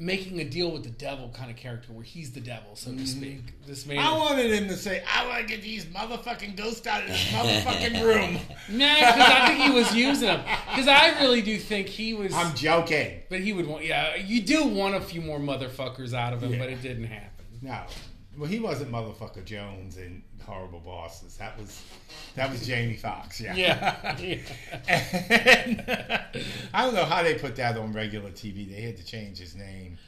making a deal with the devil kind of character where he's the devil so to mm-hmm. speak. This man, I wanted him to say, "I want to get these motherfucking ghosts out of this motherfucking room." nah, because I think he was using them. Because I really do think he was. I'm joking. but he would want. Yeah, you do want a few more motherfuckers out of him, Yeah. but it didn't happen. No, well, he wasn't motherfucker Jones in Horrible Bosses. That was that was Jamie Foxx. Yeah. Yeah. yeah. I don't know how they put that on regular TV. They had to change his name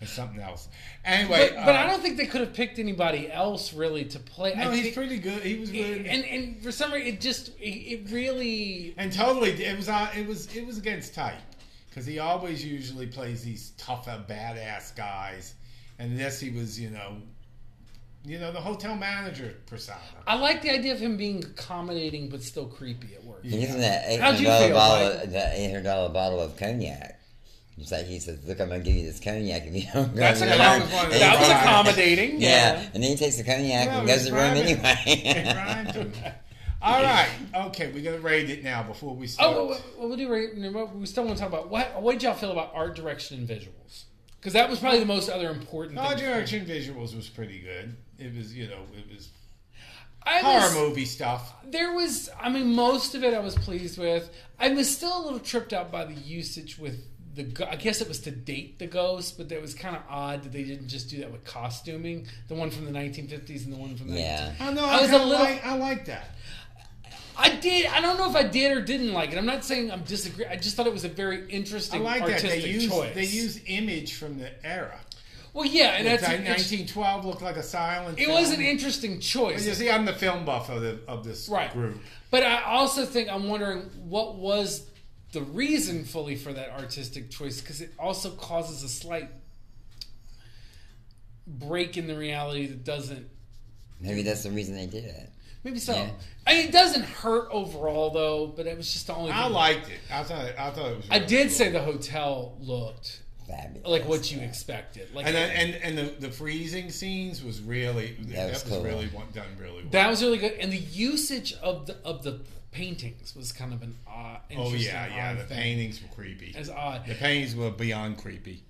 and something else. Anyway, But, but uh, I don't think they could have picked anybody else really to play. No, I he's think- pretty good. He was good. and and for some reason it just it, it really And totally, it was uh, it was it was against type because he always usually plays these tougher, badass guys, and this he was, you know, you know, the hotel manager persona. I like the idea of him being accommodating but still creepy at work. He gives him that eight How'd you feel, bottle, Mike? that eight hundred dollar bottle of cognac. It's like he says, "Look, I'm gonna give you this cognac if you don't." go That's to a that room." was one of And the- he That was accommodating. Yeah, and then he takes the cognac Well, and goes was to the room anyway. It rhymed too. All right, okay, we're gonna rate it now before we oh, start. Oh, well, well, we'll do. right- We still want to talk about what. What did y'all feel about art direction and visuals? Because that was probably the most other important. Thing. Art thing. direction visuals was pretty good. It was, you know, it was I horror was- movie stuff. There was, I mean, most of it I was pleased with. I was still a little tripped out by the usage with the. go- I guess it was to date the ghost, but that was kind of odd that they didn't just do that with costuming. The one from the 1950s and the one from the. Yeah. I know. I I, was was a little- Like, I like that. I did. I don't know if I did or didn't like it. I'm not saying I'm disagree. I just thought it was a very interesting. I interesting like that. They use choice. they use image from the era. Well, yeah, and It's that's like 1912 looked like a silent. Film. It film. was an interesting But choice. You see, I'm the film buff of the of this right. group. But I also think I'm wondering what was the reason fully for that artistic choice because it also causes a slight break in the reality that doesn't. Maybe that's the reason they did it. Maybe so. Yeah. I mean, it doesn't hurt overall though, but it was just the only. I liked it. I thought I thought it was. I did cool. say the hotel looked Fabulous. like what you expected. Like And then, and and the, the freezing scenes was really that, was was, cool. really done really well. that was really good, and the usage of the of the paintings was kind of an odd. oh interesting, yeah, yeah. odd The thing. paintings were creepy. It's odd. The paintings were beyond creepy.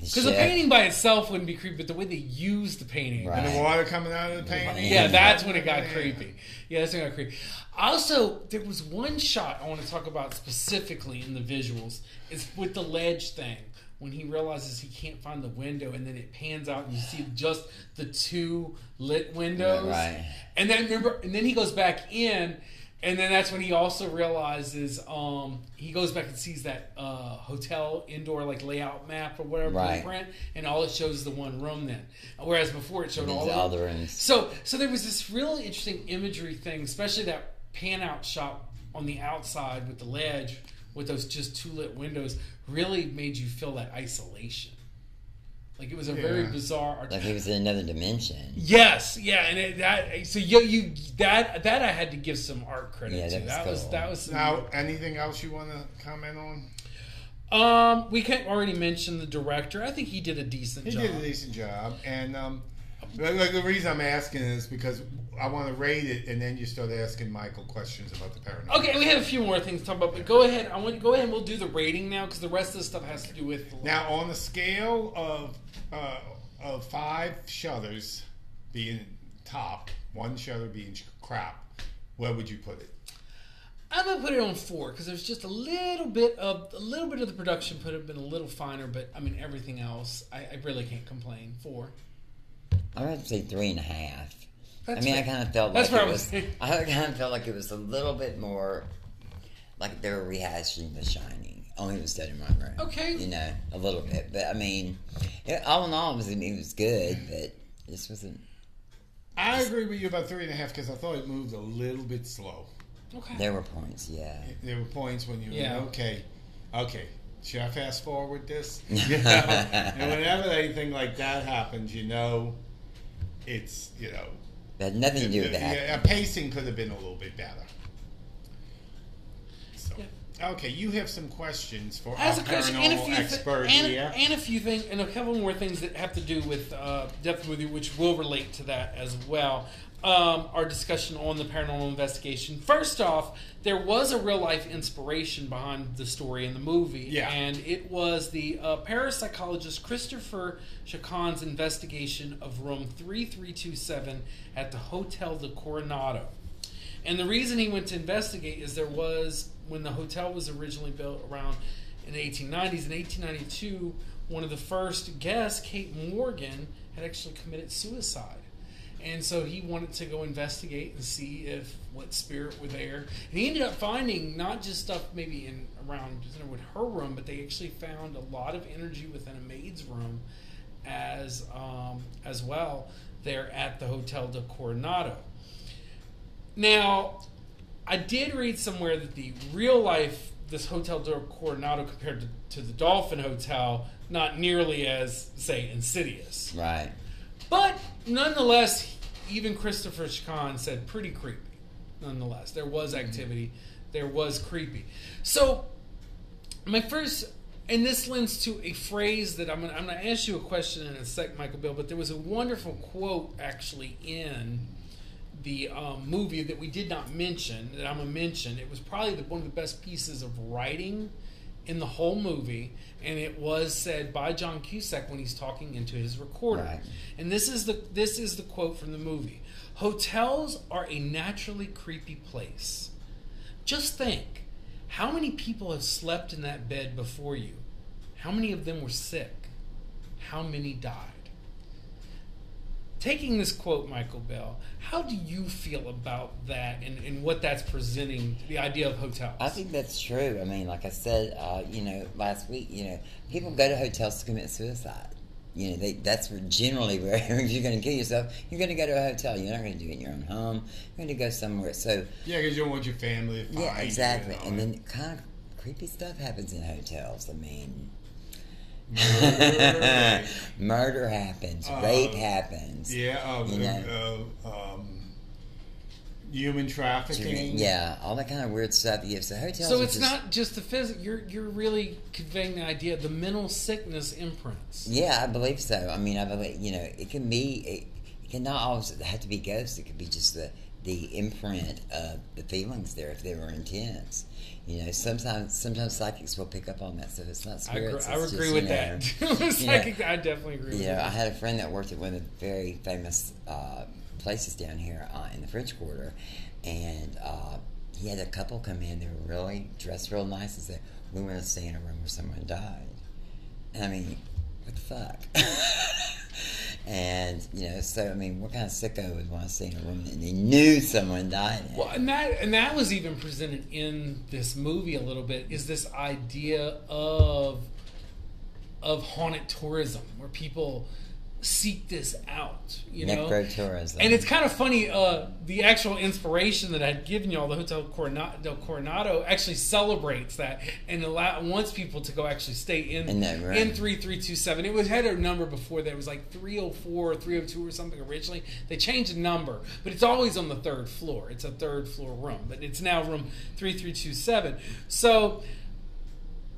Because the painting by itself wouldn't be creepy, but the way they used the painting. Right. And the water coming out of the painting. Yeah, that's when it got Yeah. creepy. Yeah, that's when it got creepy. Also, there was one shot I want to talk about specifically in the visuals. Is with the ledge thing when he realizes he can't find the window, and then it pans out and you see just the two lit windows. Right. And then remember, and then he goes back in, and then that's when he also realizes um, he goes back and sees that uh, hotel indoor like layout map or whatever Right. blueprint, and all it shows is the one room then. Whereas before it showed all, all the other rooms. so, so there was this really interesting imagery thing, especially that pan out shot on the outside with the ledge with those just two lit windows, really made you feel that isolation. Like it was a very bizarre. Art- Like he was in another dimension. yes, yeah, and it, that so you, you that that I had to give some art credit Yeah, to. that was That was cool. that was Now, anything else you want to comment on? um we can already mention the director. I think he did a decent He job. did a decent job, and um, like, like, the reason I'm asking is because I want to rate it, and then you start asking Michael questions about the paranormal. Okay, we have a few more things to talk about, but go ahead. I want to go ahead and we'll do the rating now because the rest of the stuff has to do with Now, on the scale of uh, of five shutters being top, one shutter being crap, where would you put it? I'm gonna put it on four because there's just a little bit of a little bit of the production could have been a little finer, but I mean everything else, I, I really can't complain. Four. I would say three and a half. That's I mean, fair. I kind of felt like where it was was. I kind of felt like it was a little bit more like they were rehashing The Shining only it was Study Monroe. Okay. You know, a little bit. But I mean, it, all in all, it was, it was good, but this wasn't. I agree with you about three and a half because I thought it moved a little bit slow. Okay. There were points, yeah. There were points when you Yeah. okay, okay, should I fast forward this? You know? and whenever anything like that happens, you know, it's you know, It had nothing to do with that. Yeah, pacing could have been a little bit better. So, okay, you have some questions for As our a question, and a paranormal few thi- expert and, here. and a few things, and a couple more things that have to do with uh, Depth Movie, which will relate to that as well. Um, our discussion on the paranormal investigation. First off, there was a real life inspiration behind the story in the movie, Yeah. and it was the uh, parapsychologist Christopher Chacon's investigation of room 3327 at the Hotel del Coronado. And the reason he went to investigate is there was, when the hotel was originally built around in the 1890s, in 1892, one of the first guests, Kate Morgan, had actually committed suicide. And so he wanted to go investigate and see if what spirit were there. And he ended up finding not just stuff maybe in around with her room, but they actually found a lot of energy within a maid's room as um, as well there at the Hotel del Coronado. Now, I did read somewhere that the real life, this Hotel del Coronado compared to, to the Dolphin Hotel, not nearly as, say, insidious. Right. But nonetheless, even Christopher Chacon said pretty creepy. Nonetheless, there was activity, there was creepy. So, my first, and this lends to a phrase that I'm gonna, I'm gonna ask you a question in a sec, Michael Bill. But there was a wonderful quote actually in the um, movie that we did not mention that I'm gonna mention. It was probably the, one of the best pieces of writing in the whole movie, and it was said by John Cusack when he's talking into his recorder. Right. And this is the this is the quote from the movie: "Hotels are a naturally creepy place. Just think, how many people have slept in that bed before you? How many of them were sick? How many died?" Taking this quote, Michael Bell, how do you feel about that and, and what that's presenting, the idea of hotels? I think that's true. I mean, like I said, uh, you know, last week, you know, people go to hotels to commit suicide. You know, they, that's where generally where if you're going to kill yourself, you're going to go to a hotel. You're not going to do it in your own home. You're going to go somewhere. So, yeah, because you don't want your family to find yeah, you, exactly. you know, And then kind of creepy stuff happens in hotels. I mean, Murder. murder happens, Uh, rape happens. yeah, uh, You know. uh, um, human trafficking. Yeah, all that kind of weird stuff. Yeah, so hotels. So it's just- not just the physical. You're you're really conveying the idea of the mental sickness imprints. Yeah, I believe so. I mean, I believe you know it can be. It, it cannot always have to be ghosts. It could be just the the imprint of the feelings there if they were intense. You know, sometimes sometimes psychics will pick up on that so It's not I agree, spirits. I agree just, with you know, that. you know, Psychic, I definitely agree. with you know, that. I had a friend that worked at one of the very famous uh, places down here uh, in the French Quarter, and uh, he had a couple come in. They were really dressed real nice and said, "We want to stay in a room where someone died." And I mean, what the fuck? and you know, so I mean, what kind of sicko would want to in a room that they knew someone died? Well, and that and that was even presented in this movie a little bit. Is this idea of of haunted tourism, where people seek this out, you know? Necrotourism. And it's kind of funny. Uh, the actual inspiration that I'd given y'all, the Hotel Coronado, del Coronado, actually celebrates that and allow, wants people to go actually stay in In that room. in three three two seven. It was had a number before that. It was like three hundred four or three hundred two or something originally. They changed the number, but it's always on the third floor. It's a third floor room, but it's now room three three two seven. So.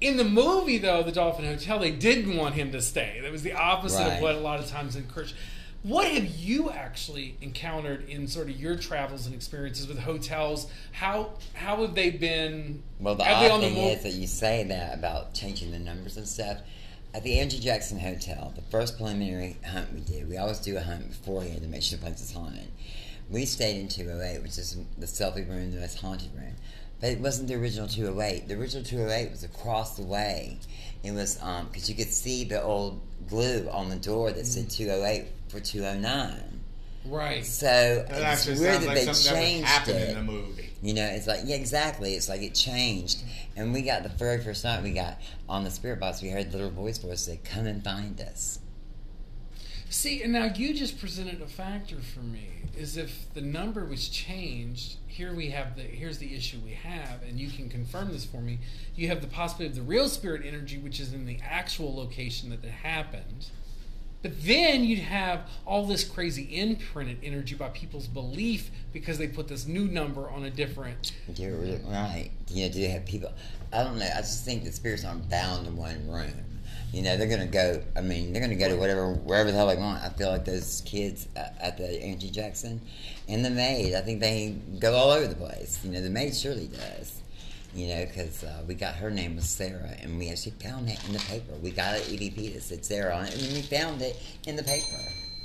In the movie, though, the Dolphin Hotel, they didn't want him to stay. That was the opposite of what a lot of times encouraged. What have you actually encountered in sort of your travels and experiences with hotels? How how have they been? Well, the odd on the thing is that you say that about changing the numbers and stuff. At the Andrew Jackson Hotel, the first preliminary hunt we did, we always do a hunt beforehand to make sure the place is haunted. We stayed in 208, which is the selfie room, the most haunted room. But it wasn't the original 208. The original 208 was across the way. It was, um, because you could see the old glue on the door that said 208 for 209. Right. So That it's weird that like they something that changed it. in a movie. You know, it's like yeah, exactly. It's like it changed, and we got the very first night we got on the spirit box. We heard the little voice voice say, "Come and find us." See, and now you just presented a factor for me. Is if the number was changed, here we have the here's the issue we have, and you can confirm this for me. You have the possibility of the real spirit energy, which is in the actual location that it happened. But then you'd have all this crazy imprinted energy by people's belief because they put this new number on a different. You're right. You know, do they have people? I don't know. I just think the spirits aren't bound in one room. You know, they're gonna go. I mean, they're gonna go to whatever, wherever the hell they want. I feel like those kids at at the Angie Jackson and the maid. I think they go all over the place. You know, the maid surely does. You know, because uh, we got her name was Sarah, and we actually found that in the paper. We got an EVP that said Sarah on it, and then we found it in the paper.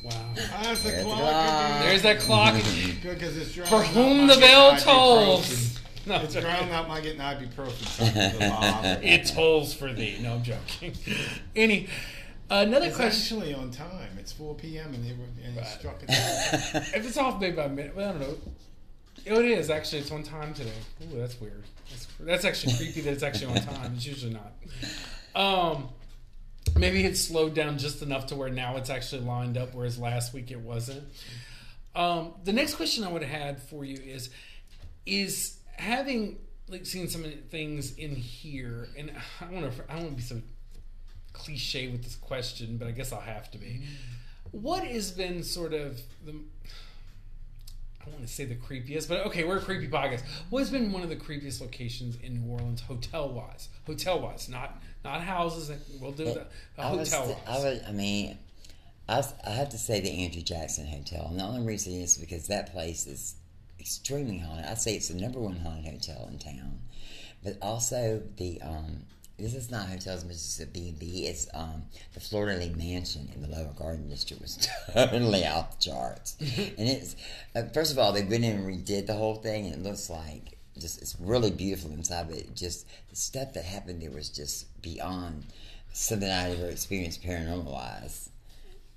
Wow. That's There's the clock. clock. There's that clock. Good because it's For whom the bell tolls. Ibuprofen. No, It's drowning out my getting ibuprofen. it's of the law. it tolls for thee. No, I'm joking. Any another It's question? actually on time. It's 4 p.m. and they were and it struck it. If it's off maybe by a minute, well, I don't know. Oh, it is actually. It's on time today. Ooh, that's weird. That's, that's actually creepy that it's actually on time. It's usually not. Um, maybe it's slowed down just enough to where now it's actually lined up, whereas last week it wasn't. Um, the next question I would have had for you is: is having like seen some things in here, and I want to I don't want to be so cliche with this question, but I guess I'll have to be. Mm-hmm. What has been sort of the I want to say the creepiest, but okay, we're a creepy podcast. What has been one of the creepiest locations in New Orleans, hotel wise? Hotel wise, not not houses. We'll do the hotel wise. I would. I mean, I, was- I have to say the Andrew Jackson Hotel. And the only reason is because that place is extremely haunted. I'd say it's the number one haunted hotel in town. But also the um, this is not hotels, but it's a B and B. It's um, the Florida Lee Mansion in the Lower Garden District was totally off the charts. and it's uh, first of all they went in and redid the whole thing, and it looks like just it's really beautiful inside. But just the stuff that happened there was just beyond something I ever experienced paranormal wise.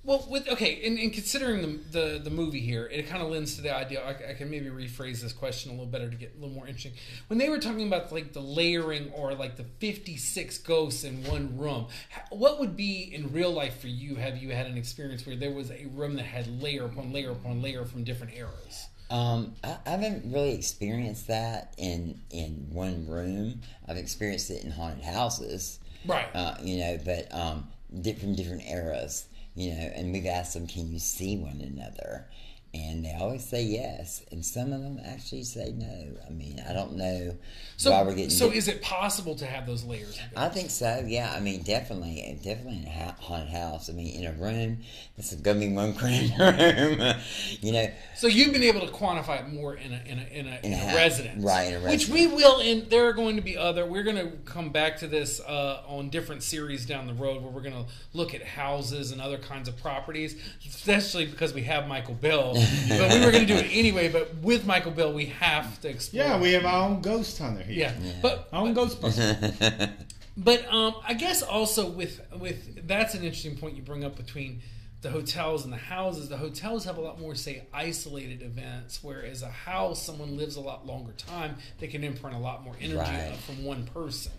Well, with okay, and, and considering the, the the movie here, it kind of lends to the idea. I, I can maybe rephrase this question a little better to get a little more interesting. When they were talking about like the layering or like the fifty six ghosts in one room, what would be in real life for you? Have you had an experience where there was a room that had layer upon layer upon layer from different eras? Um, I, I haven't really experienced that in in one room. I've experienced it in haunted houses, Right. uh, you know, but um, from different eras, you know. And we've asked them, "Can you see one another?" And they always say yes, and some of them actually say no. I mean, I don't know so, why we're getting. so di- is it possible to have those layers? I think so. Yeah, I mean, definitely, definitely in a ha- haunted house. I mean, in a room, this is gonna be one cramped room. you know, So you've been able to quantify it more in a in a in a, in a a house. residence, Right, in a Which we will. And there are going to be other. We're going to come back to this uh, on different series down the road, where we're going to look at houses and other kinds of properties, especially because we have Michael Bill. But we were going to do it anyway. But with Michael Bill, we have to explore. Yeah, we have our own ghost hunter here. yeah. But Our own Ghostbuster. but um, I guess also with with that's an interesting point you bring up between the hotels and the houses. The hotels have a lot more say isolated events, whereas a house someone lives a lot longer time. They can imprint a lot more energy Right. from one person.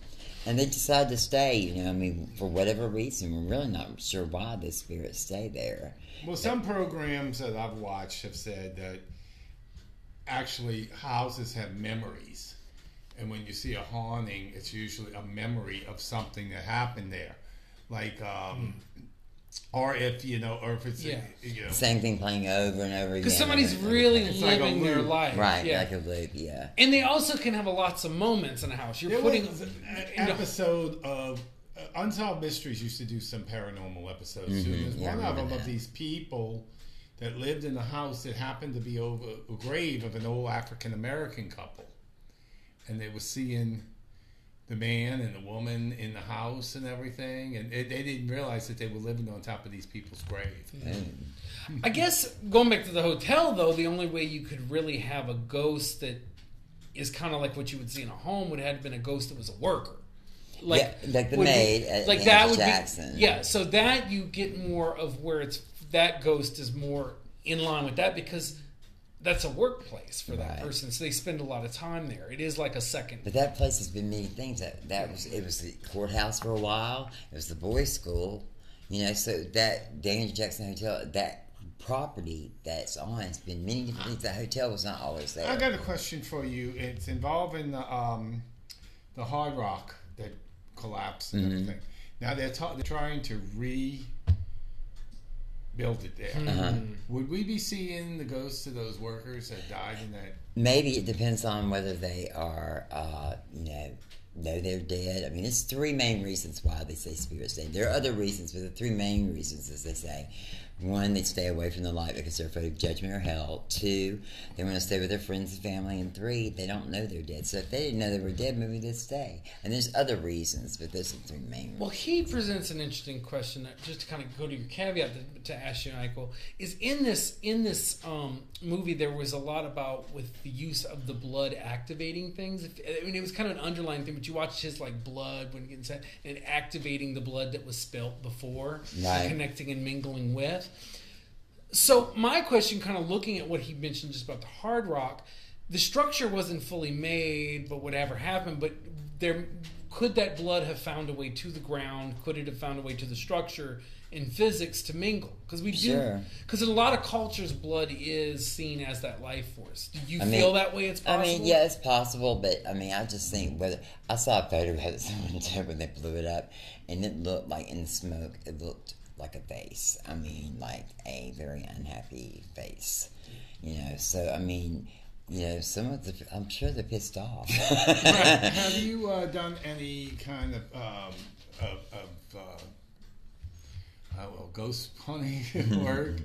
And they decide to stay. You know, I mean, for whatever reason, we're really not sure why the spirits stay there. Well, some programs that I've watched have said that actually houses have memories. And when you see a haunting, it's usually a memory of something that happened there. Like, um, or if, you know, or if it's, Yeah. a, you know, Same thing playing over and over again. Because somebody's over and really like living their life, right, Yeah. like a loop. Yeah, and they also can have a lots of moments in a house. You're There putting was an you know, episode of uh, Unsolved Mysteries used to do some paranormal episodes too. There's Mm-hmm. Yeah, one of remember them of these people that lived in a house that happened to be over a grave of an old African American couple, and they were seeing the man and the woman in the house and everything, and it, they didn't realize that they were living on top of these people's grave. Mm. I guess going back to the hotel, though, the only way you could really have a ghost that is kind of like what you would see in a home would have been a ghost that was a worker. Like, Yeah, like the would be- maid uh, at that Andrew would Jackson. be yeah. So that you get more of where it's that ghost is more in line with that because that's a workplace for that Right. person. So they spend a lot of time there. It is like a second. But that place has been many things. That that was it was the courthouse for a while. It was the boys' school. You know, so that Daniel Jackson Hotel, that property that's on, it's been many different things. That hotel was not always there. I got a question for you. It's involving the um, the Hard Rock that collapsed and everything. Now they're, ta- they're trying to rebuild it there. Would we be seeing the ghosts of those workers that died in that? Maybe it depends on whether they are, uh, you know, know they're dead. I mean, it's three main reasons why they say spirits stay. There are other reasons, but the three main reasons, as they say, one, they stay away from the light because they're afraid of judgment or hell. Two, they want to stay with their friends and family. And three, they don't know they're dead. So if they didn't know they were dead, maybe they'd stay. And there's other reasons, but those are the three main. Well, he presents an interesting question. That, just to kind of go to your caveat to, to ask you, Michael, is in this in this um, movie there was a lot about with the use of the blood activating things. If, I mean, it was kind of an underlying thing, but you watched his like blood when getting set and activating the blood that was spilt before, Right. connecting and mingling with. So my question, kind of looking at what he mentioned just about the hard rock, the structure wasn't fully made, but whatever happened, but there could that blood have found a way to the ground? Could it have found a way to the structure in physics to mingle? Because we do, Sure. because in a lot of cultures, blood is seen as that life force. Do you I mean- feel that way? It's possible. I mean, yeah, it's possible, but I mean, I just think whether I saw a photo of it someone took when they blew it up, and it looked like in the smoke, it looked like a face. I mean, like a very unhappy face. You know, so I mean, you know, some of the I'm sure they're pissed off. Have you uh, done any kind of um, of, of uh, uh, well, ghost hunting work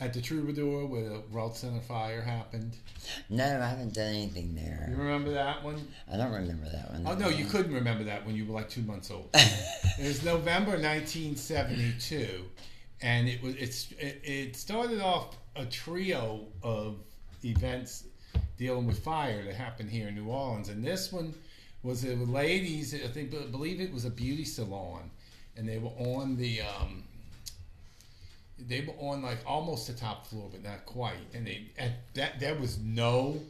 at the Troubadour where the Rault Center fire happened? no, I haven't done anything there. You remember that one? I don't remember that one. Oh no, you couldn't remember that when you were like two months old. it was November 1972, and it was it's it, it started off a trio of events dealing with fire that happened here in New Orleans, and this one was a ladies. I think believe it was a beauty salon, and they were on the. Um, they were on like almost the top floor, but not quite. And they at that there was no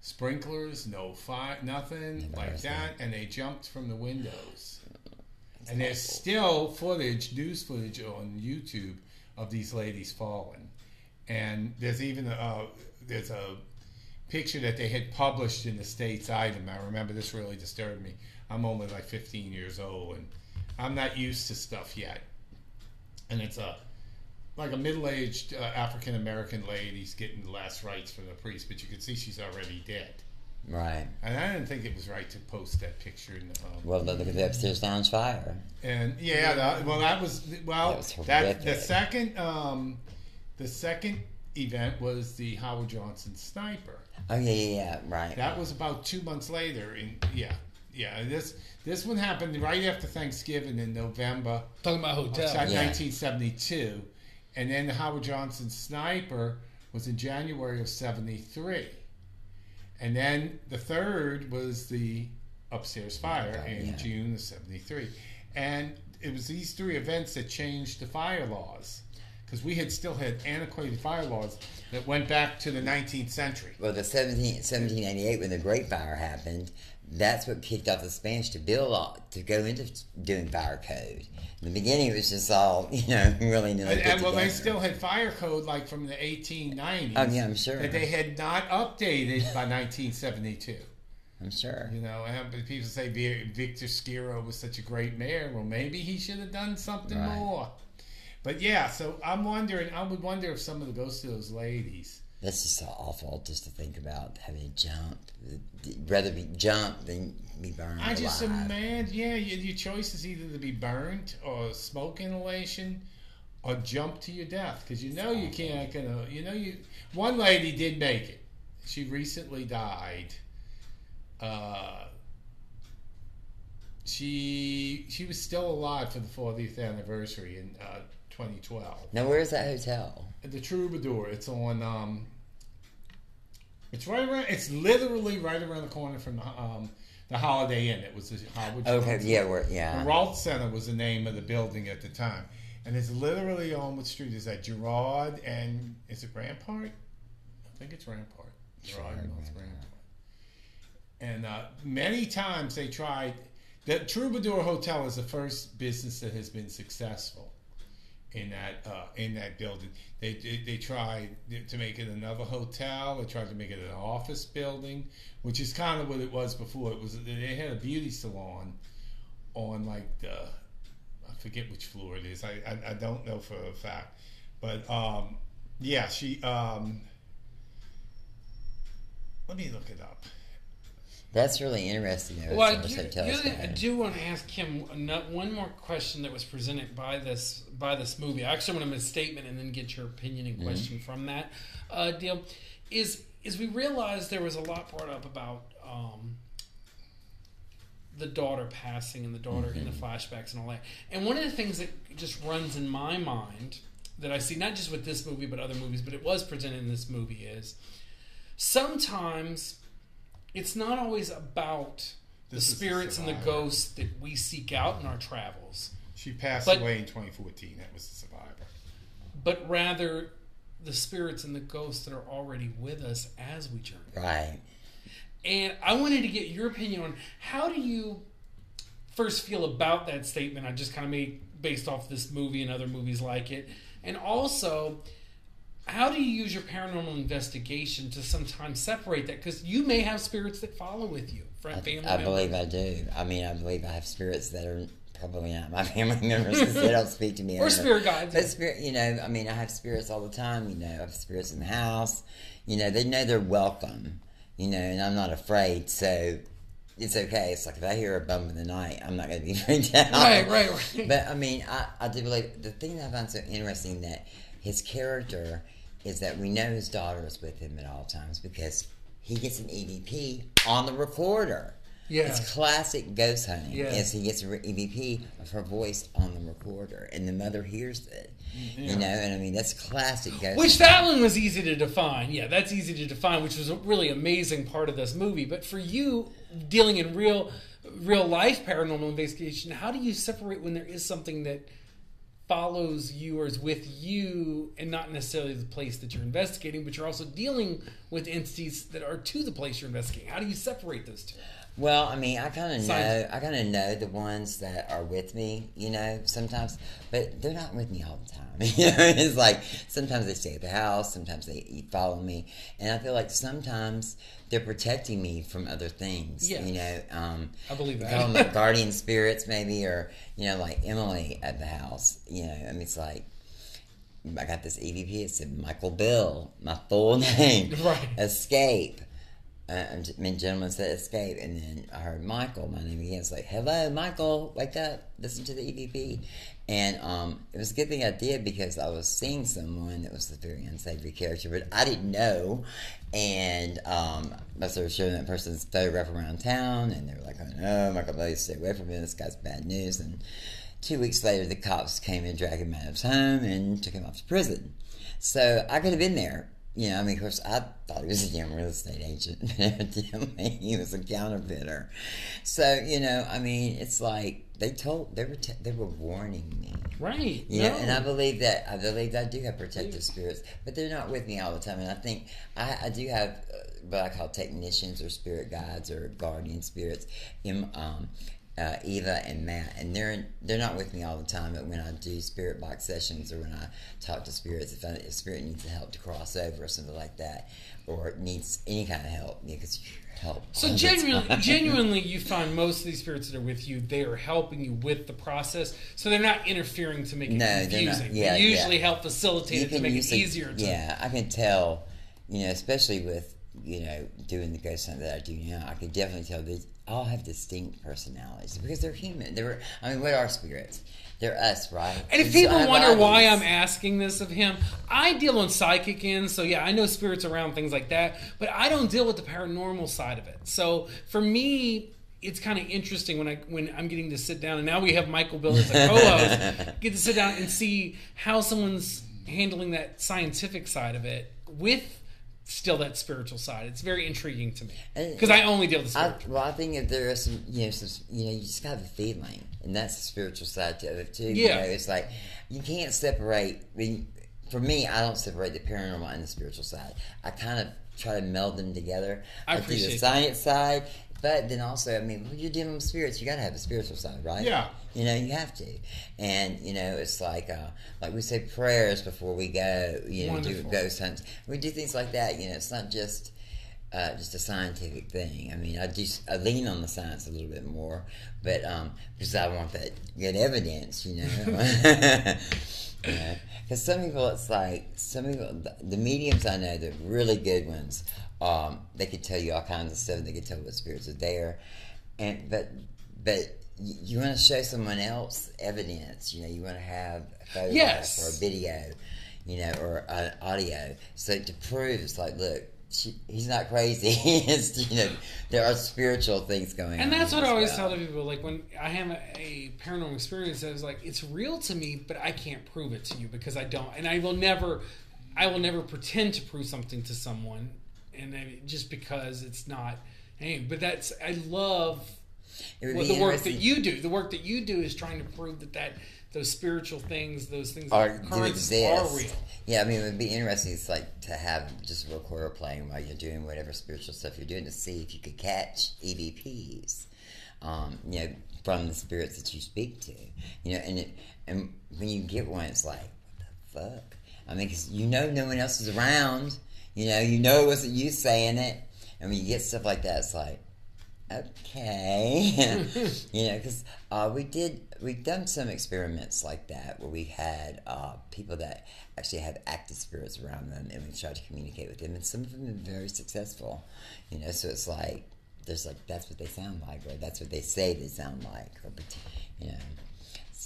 sprinklers, no fire, nothing like that, and they jumped from the windows. And there's still footage, news footage on YouTube of these ladies falling. And there's even a uh, there's a picture that they had published in the States-Item. I remember this really disturbed me. I'm only like 15 years old, and I'm not used to stuff yet. And it's a like a middle-aged uh, African American lady's getting the last rites from the priest, but you can see she's already dead. Right. And I didn't think it was right to post that picture. In, um, Well, look at the upstairs lounge fire. and yeah, that, well, that was well. That was That, the second, um, the second event was the Howard Johnson sniper. Oh yeah, yeah, yeah. Right. That was about two months later. In yeah, yeah. This this one happened right after Thanksgiving in November talking about of hotel. Yeah. 1972, and then the Howard Johnson sniper was in January of 73. And then the third was the upstairs fire in yeah. June of 73. And it was these three events that changed the fire laws. Because we had still had antiquated fire laws that went back to the 19th century. Well, the 17, 1788, when the Great Fire happened, that's what kicked off the Spanish to build all, to go into doing fire code. The beginning, it was just all you know, really nilly And, and well, they still had fire code like from the 1890s. Oh, yeah, I'm sure. That they had not updated by 1972. I'm sure. You know, and but people say Victor Schiro was such a great mayor. Well, maybe he should have done something Right. more. But yeah, so I'm wondering. I would wonder if some of the ghosts of those ladies. That's just so awful just to think about having to jump. Rather be jumped than be burned I just alive. imagine. Yeah, your, your choice is either to be burnt or smoke inhalation. Or jump to your death because you know you can't gonna you know you one lady did make it she recently died uh, she she was still alive for the 40th anniversary in uh, 2012 Now, where's that hotel? the Troubadour. It's on. Um, it's right around. It's literally right around the corner from the um, the Holiday Inn. It was the Howard. Okay, yeah, we're, yeah. The Rault Center was the name of the building at the time, and it's literally on what street is that? Gerard and is it Rampart? I think it's Rampart. Gerard and North Rampart. And uh, many times they tried. The Troubadour Hotel is the first business that has been successful in that uh, in that building. They, they they tried to make it another hotel. They tried to make it an office building, which is kind of what it was before. It was they had a beauty salon on like the I forget which floor it is. I I, I don't know for a fact, but um, yeah, she. Um, let me look it up. That's really interesting. Though, Well, I as do, far as hotels you- go. I do want to ask him one more question that was presented by this by this movie. I actually want to make a statement and then get your opinion and question from that uh, deal. Is is we realized there was a lot brought up about um, the daughter passing and the daughter in the flashbacks and all that. And one of the things that just runs in my mind that I see not just with this movie but other movies, but it was presented in this movie is sometimes it's not always about the This the spirits and the ghosts that we seek out in our travels, She passed But- away in 2014. That was the survivor. but rather the spirits and the ghosts that are already with us as we journey. right. And I wanted to get your opinion on how do you first feel about that statement I just kind of made based off this movie and other movies like it, and also how do you use your paranormal investigation to sometimes separate that because you may have spirits that follow with you, friend, family. I members. believe I do. I mean, I believe I have spirits that are probably not my family members because they don't speak to me. I Or spirit guides. But spirit, you know, I mean, I have spirits all the time. You know, I have spirits in the house. You know, they know they're welcome. You know, and I'm not afraid. So it's okay. It's like if I hear a bump in the night, I'm not going to be freaked out. Right, right, right. But I mean, I, I do believe the thing that I find so interesting that his character is that we know his daughter is with him at all times because he gets an EVP on the recorder. Yeah. It's classic ghost hunting. Yeah. Is he gets an EVP of her voice on the recorder, and the mother hears it. You know, and I mean that's classic ghost. Which hunting. that one was easy to define. Yeah, that's easy to define, which was a really amazing part of this movie. But for you, dealing in real, real life paranormal investigation, how do you separate when there is something that follows you or is with you, and not necessarily the place that you're investigating, but you're also dealing with entities that are to the place you're investigating? How do you separate those two? Well, I mean, I kind of know, I kind of know the ones that are with me, you know, sometimes, but they're not with me all the time. You know, it's like sometimes they stay at the house, sometimes they follow me, and I feel like sometimes they're protecting me from other things. Yes. You know, um, I believe that. call them like guardian spirits, maybe, or you know, like Emily at the house. You know, I mean, it's like. I got this EVP. It said Michael Bill, my full name. Right. Escape. Uh, I mean, gentleman said escape, and then I heard Michael, my name again. It's like, hello, Michael, wake up, listen to the EVP. And um, it was a good thing I did because I was seeing someone that was a very unsavory character, but I didn't know. And um, I started showing that person's photograph around town, and they were like, oh no, Michael Bill, stay away from him. This guy's bad news. And two weeks later, the cops came and dragged him out of his home and took him off to prison. So I could have been there. You know, I mean, of course, I thought he was a young real estate agent, but evidently he was a counterfeiter. So, you know, I mean, it's like they told they were t- they were warning me. Right. Yeah, no. and I believe that I believe that I do have protective spirits, but they're not with me all the time. And I think I, I do have uh, what I call technicians or spirit guides or guardian spirits. In, um, uh, Eva and Matt, and they're they're not with me all the time. But when I do spirit box sessions or when I talk to spirits, if, I, if spirit needs help to cross over or something like that, or needs any kind of help, because you help. So genuinely, genuinely, you find most of these spirits that are with you, they are helping you with the process. So they're not interfering to make it No, they're not. confusing. Yeah, they usually yeah. help facilitate it to make it easier. To, Yeah, I can tell. You know, especially with you know doing the ghost hunt that I do now, I can definitely tell they all have distinct personalities because they're human. They're, I mean, what are spirits? They're us, right? And if people wonder why. I'm asking this of him, I deal on psychic ends, so yeah, I know spirits around things like that, but I don't deal with the paranormal side of it. So for me, it's kind of interesting when I when I'm getting to sit down, and now we have Michael Bill as a co-host, get to sit down and see how someone's handling that scientific side of it with still that spiritual side. It's very intriguing to me because I only deal with the I, spiritual. well, I think if there is some, you know, some, you know, you just got the feeling, and that's the spiritual side to it too. You Yeah. know, it's like you can't separate. I mean, for me, I don't separate the paranormal and the spiritual side. I kind of try to meld them together. I do the appreciate that. science side, but then also, I mean, when you're dealing with spirits, you got to have a spiritual side, right? Yeah. You know, you have to, and you know, it's like uh, like we say prayers before we go. You know, do Wonderful. ghost hunts. We do things like that. You know, it's not just uh, just a scientific thing. I mean, I just I lean on the science a little bit more, but um, because I want that good evidence, you know. Because some people, it's like some people, the- the mediums I know, the really good ones, um, they could tell you all kinds of stuff. They could tell what spirits are there, and but but you, you want to show someone else evidence. You know, you want to have a photograph Yes. or a video, you know, or an audio. So to prove, it's like, look, she, he's not crazy. you know, there are spiritual things going on. And that's what I always well. tell to people. Like when I have a, a paranormal experience, I was like, it's real to me, but I can't prove it to you because I don't, and I will never, I will never pretend to prove something to someone, and I, just because it's not. Hey, but that's I love well, the work that you do. The work that you do is trying to prove that that those spiritual things, those things are that do exist. are real. Yeah, I mean, it would be interesting. It's like to have just a recorder playing while you're doing whatever spiritual stuff you're doing to see if you could catch EVPs. Um, you know, from the spirits that you speak to. You know, and it, and when you get one, it's like, what the fuck? I mean, because you know no one else is around. You know, you know it wasn't you saying it. And when you get stuff like that, it's like, okay you know because uh, we did we've done some experiments like that where we had uh, people that actually have active spirits around them and we tried to communicate with them and some of them have been very successful you know so it's like there's like that's what they sound like or that's what they say they sound like or you know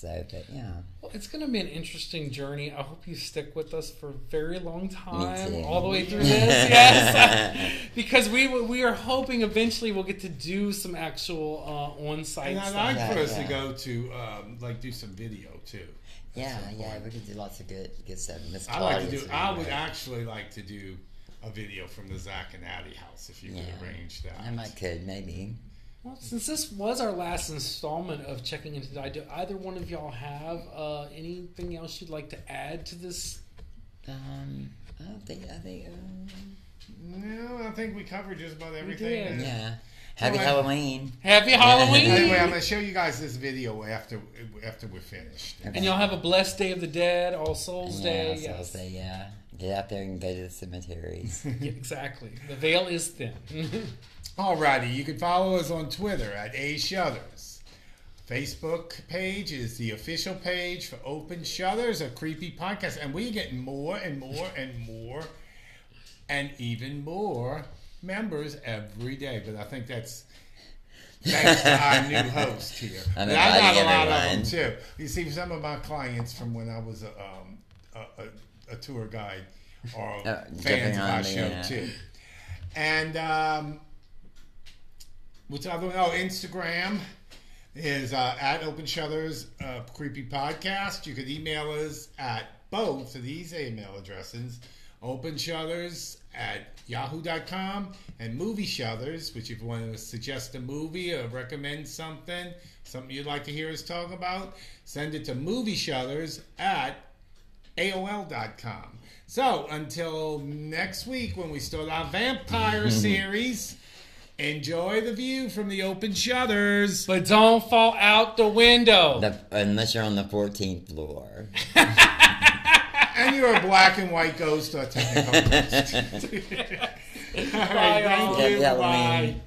so but yeah Well, it's going to be an interesting journey. I hope you stick with us for a very long time, all the way through this. yes, because we we are hoping eventually we'll get to do some actual uh, on-site And I'd stuff. like Yeah, for us to go to um, like do some video too. yeah yeah we could do lots of good good stuff Miss I like to do. would I would great. actually like to do a video from the Zach and Addie house if you Yeah. could arrange that. I might could maybe Well, since this was our last installment of checking into the do either one of y'all have uh, anything else you'd like to add to this? um I don't think I think um, No, I think we covered just about everything. did. Yeah happy I- Halloween Happy Halloween! Anyway, I'm going to show you guys this video after after we're finished. and y'all have a blessed Day of the Dead, All Souls Day. Yeah, so I'll yes. say, yeah. Get out there and go to the cemeteries. Yeah, exactly. The veil is thin. Alrighty, you can follow us on Twitter at A Shutters. Facebook page is the official page for Open Shutters, a creepy podcast, and we're getting more and more and more and even more members every day. But I think that's thanks to our new host here. I'm I got a inviting lot of them too. You see, some of my clients from when I was a, um, a, a, a tour guide are Uh, fans of our the, show uh, too. And um, what's the other one? Oh, Instagram is uh, at Open Shutters uh, Creepy Podcast. You could email us at both of these email addresses open shutters at yahoo.com and movie shutters which if you want to suggest a movie or recommend something something you'd like to hear us talk about send it to movie shutters at AOL.com. So until next week when we start our vampire series, enjoy the view from the open shutters. but don't fall out the window. The, unless you're on the 14th floor. And you're a black and white ghost or technical ghost. All right, Bye, all. thank you. Happy Bye.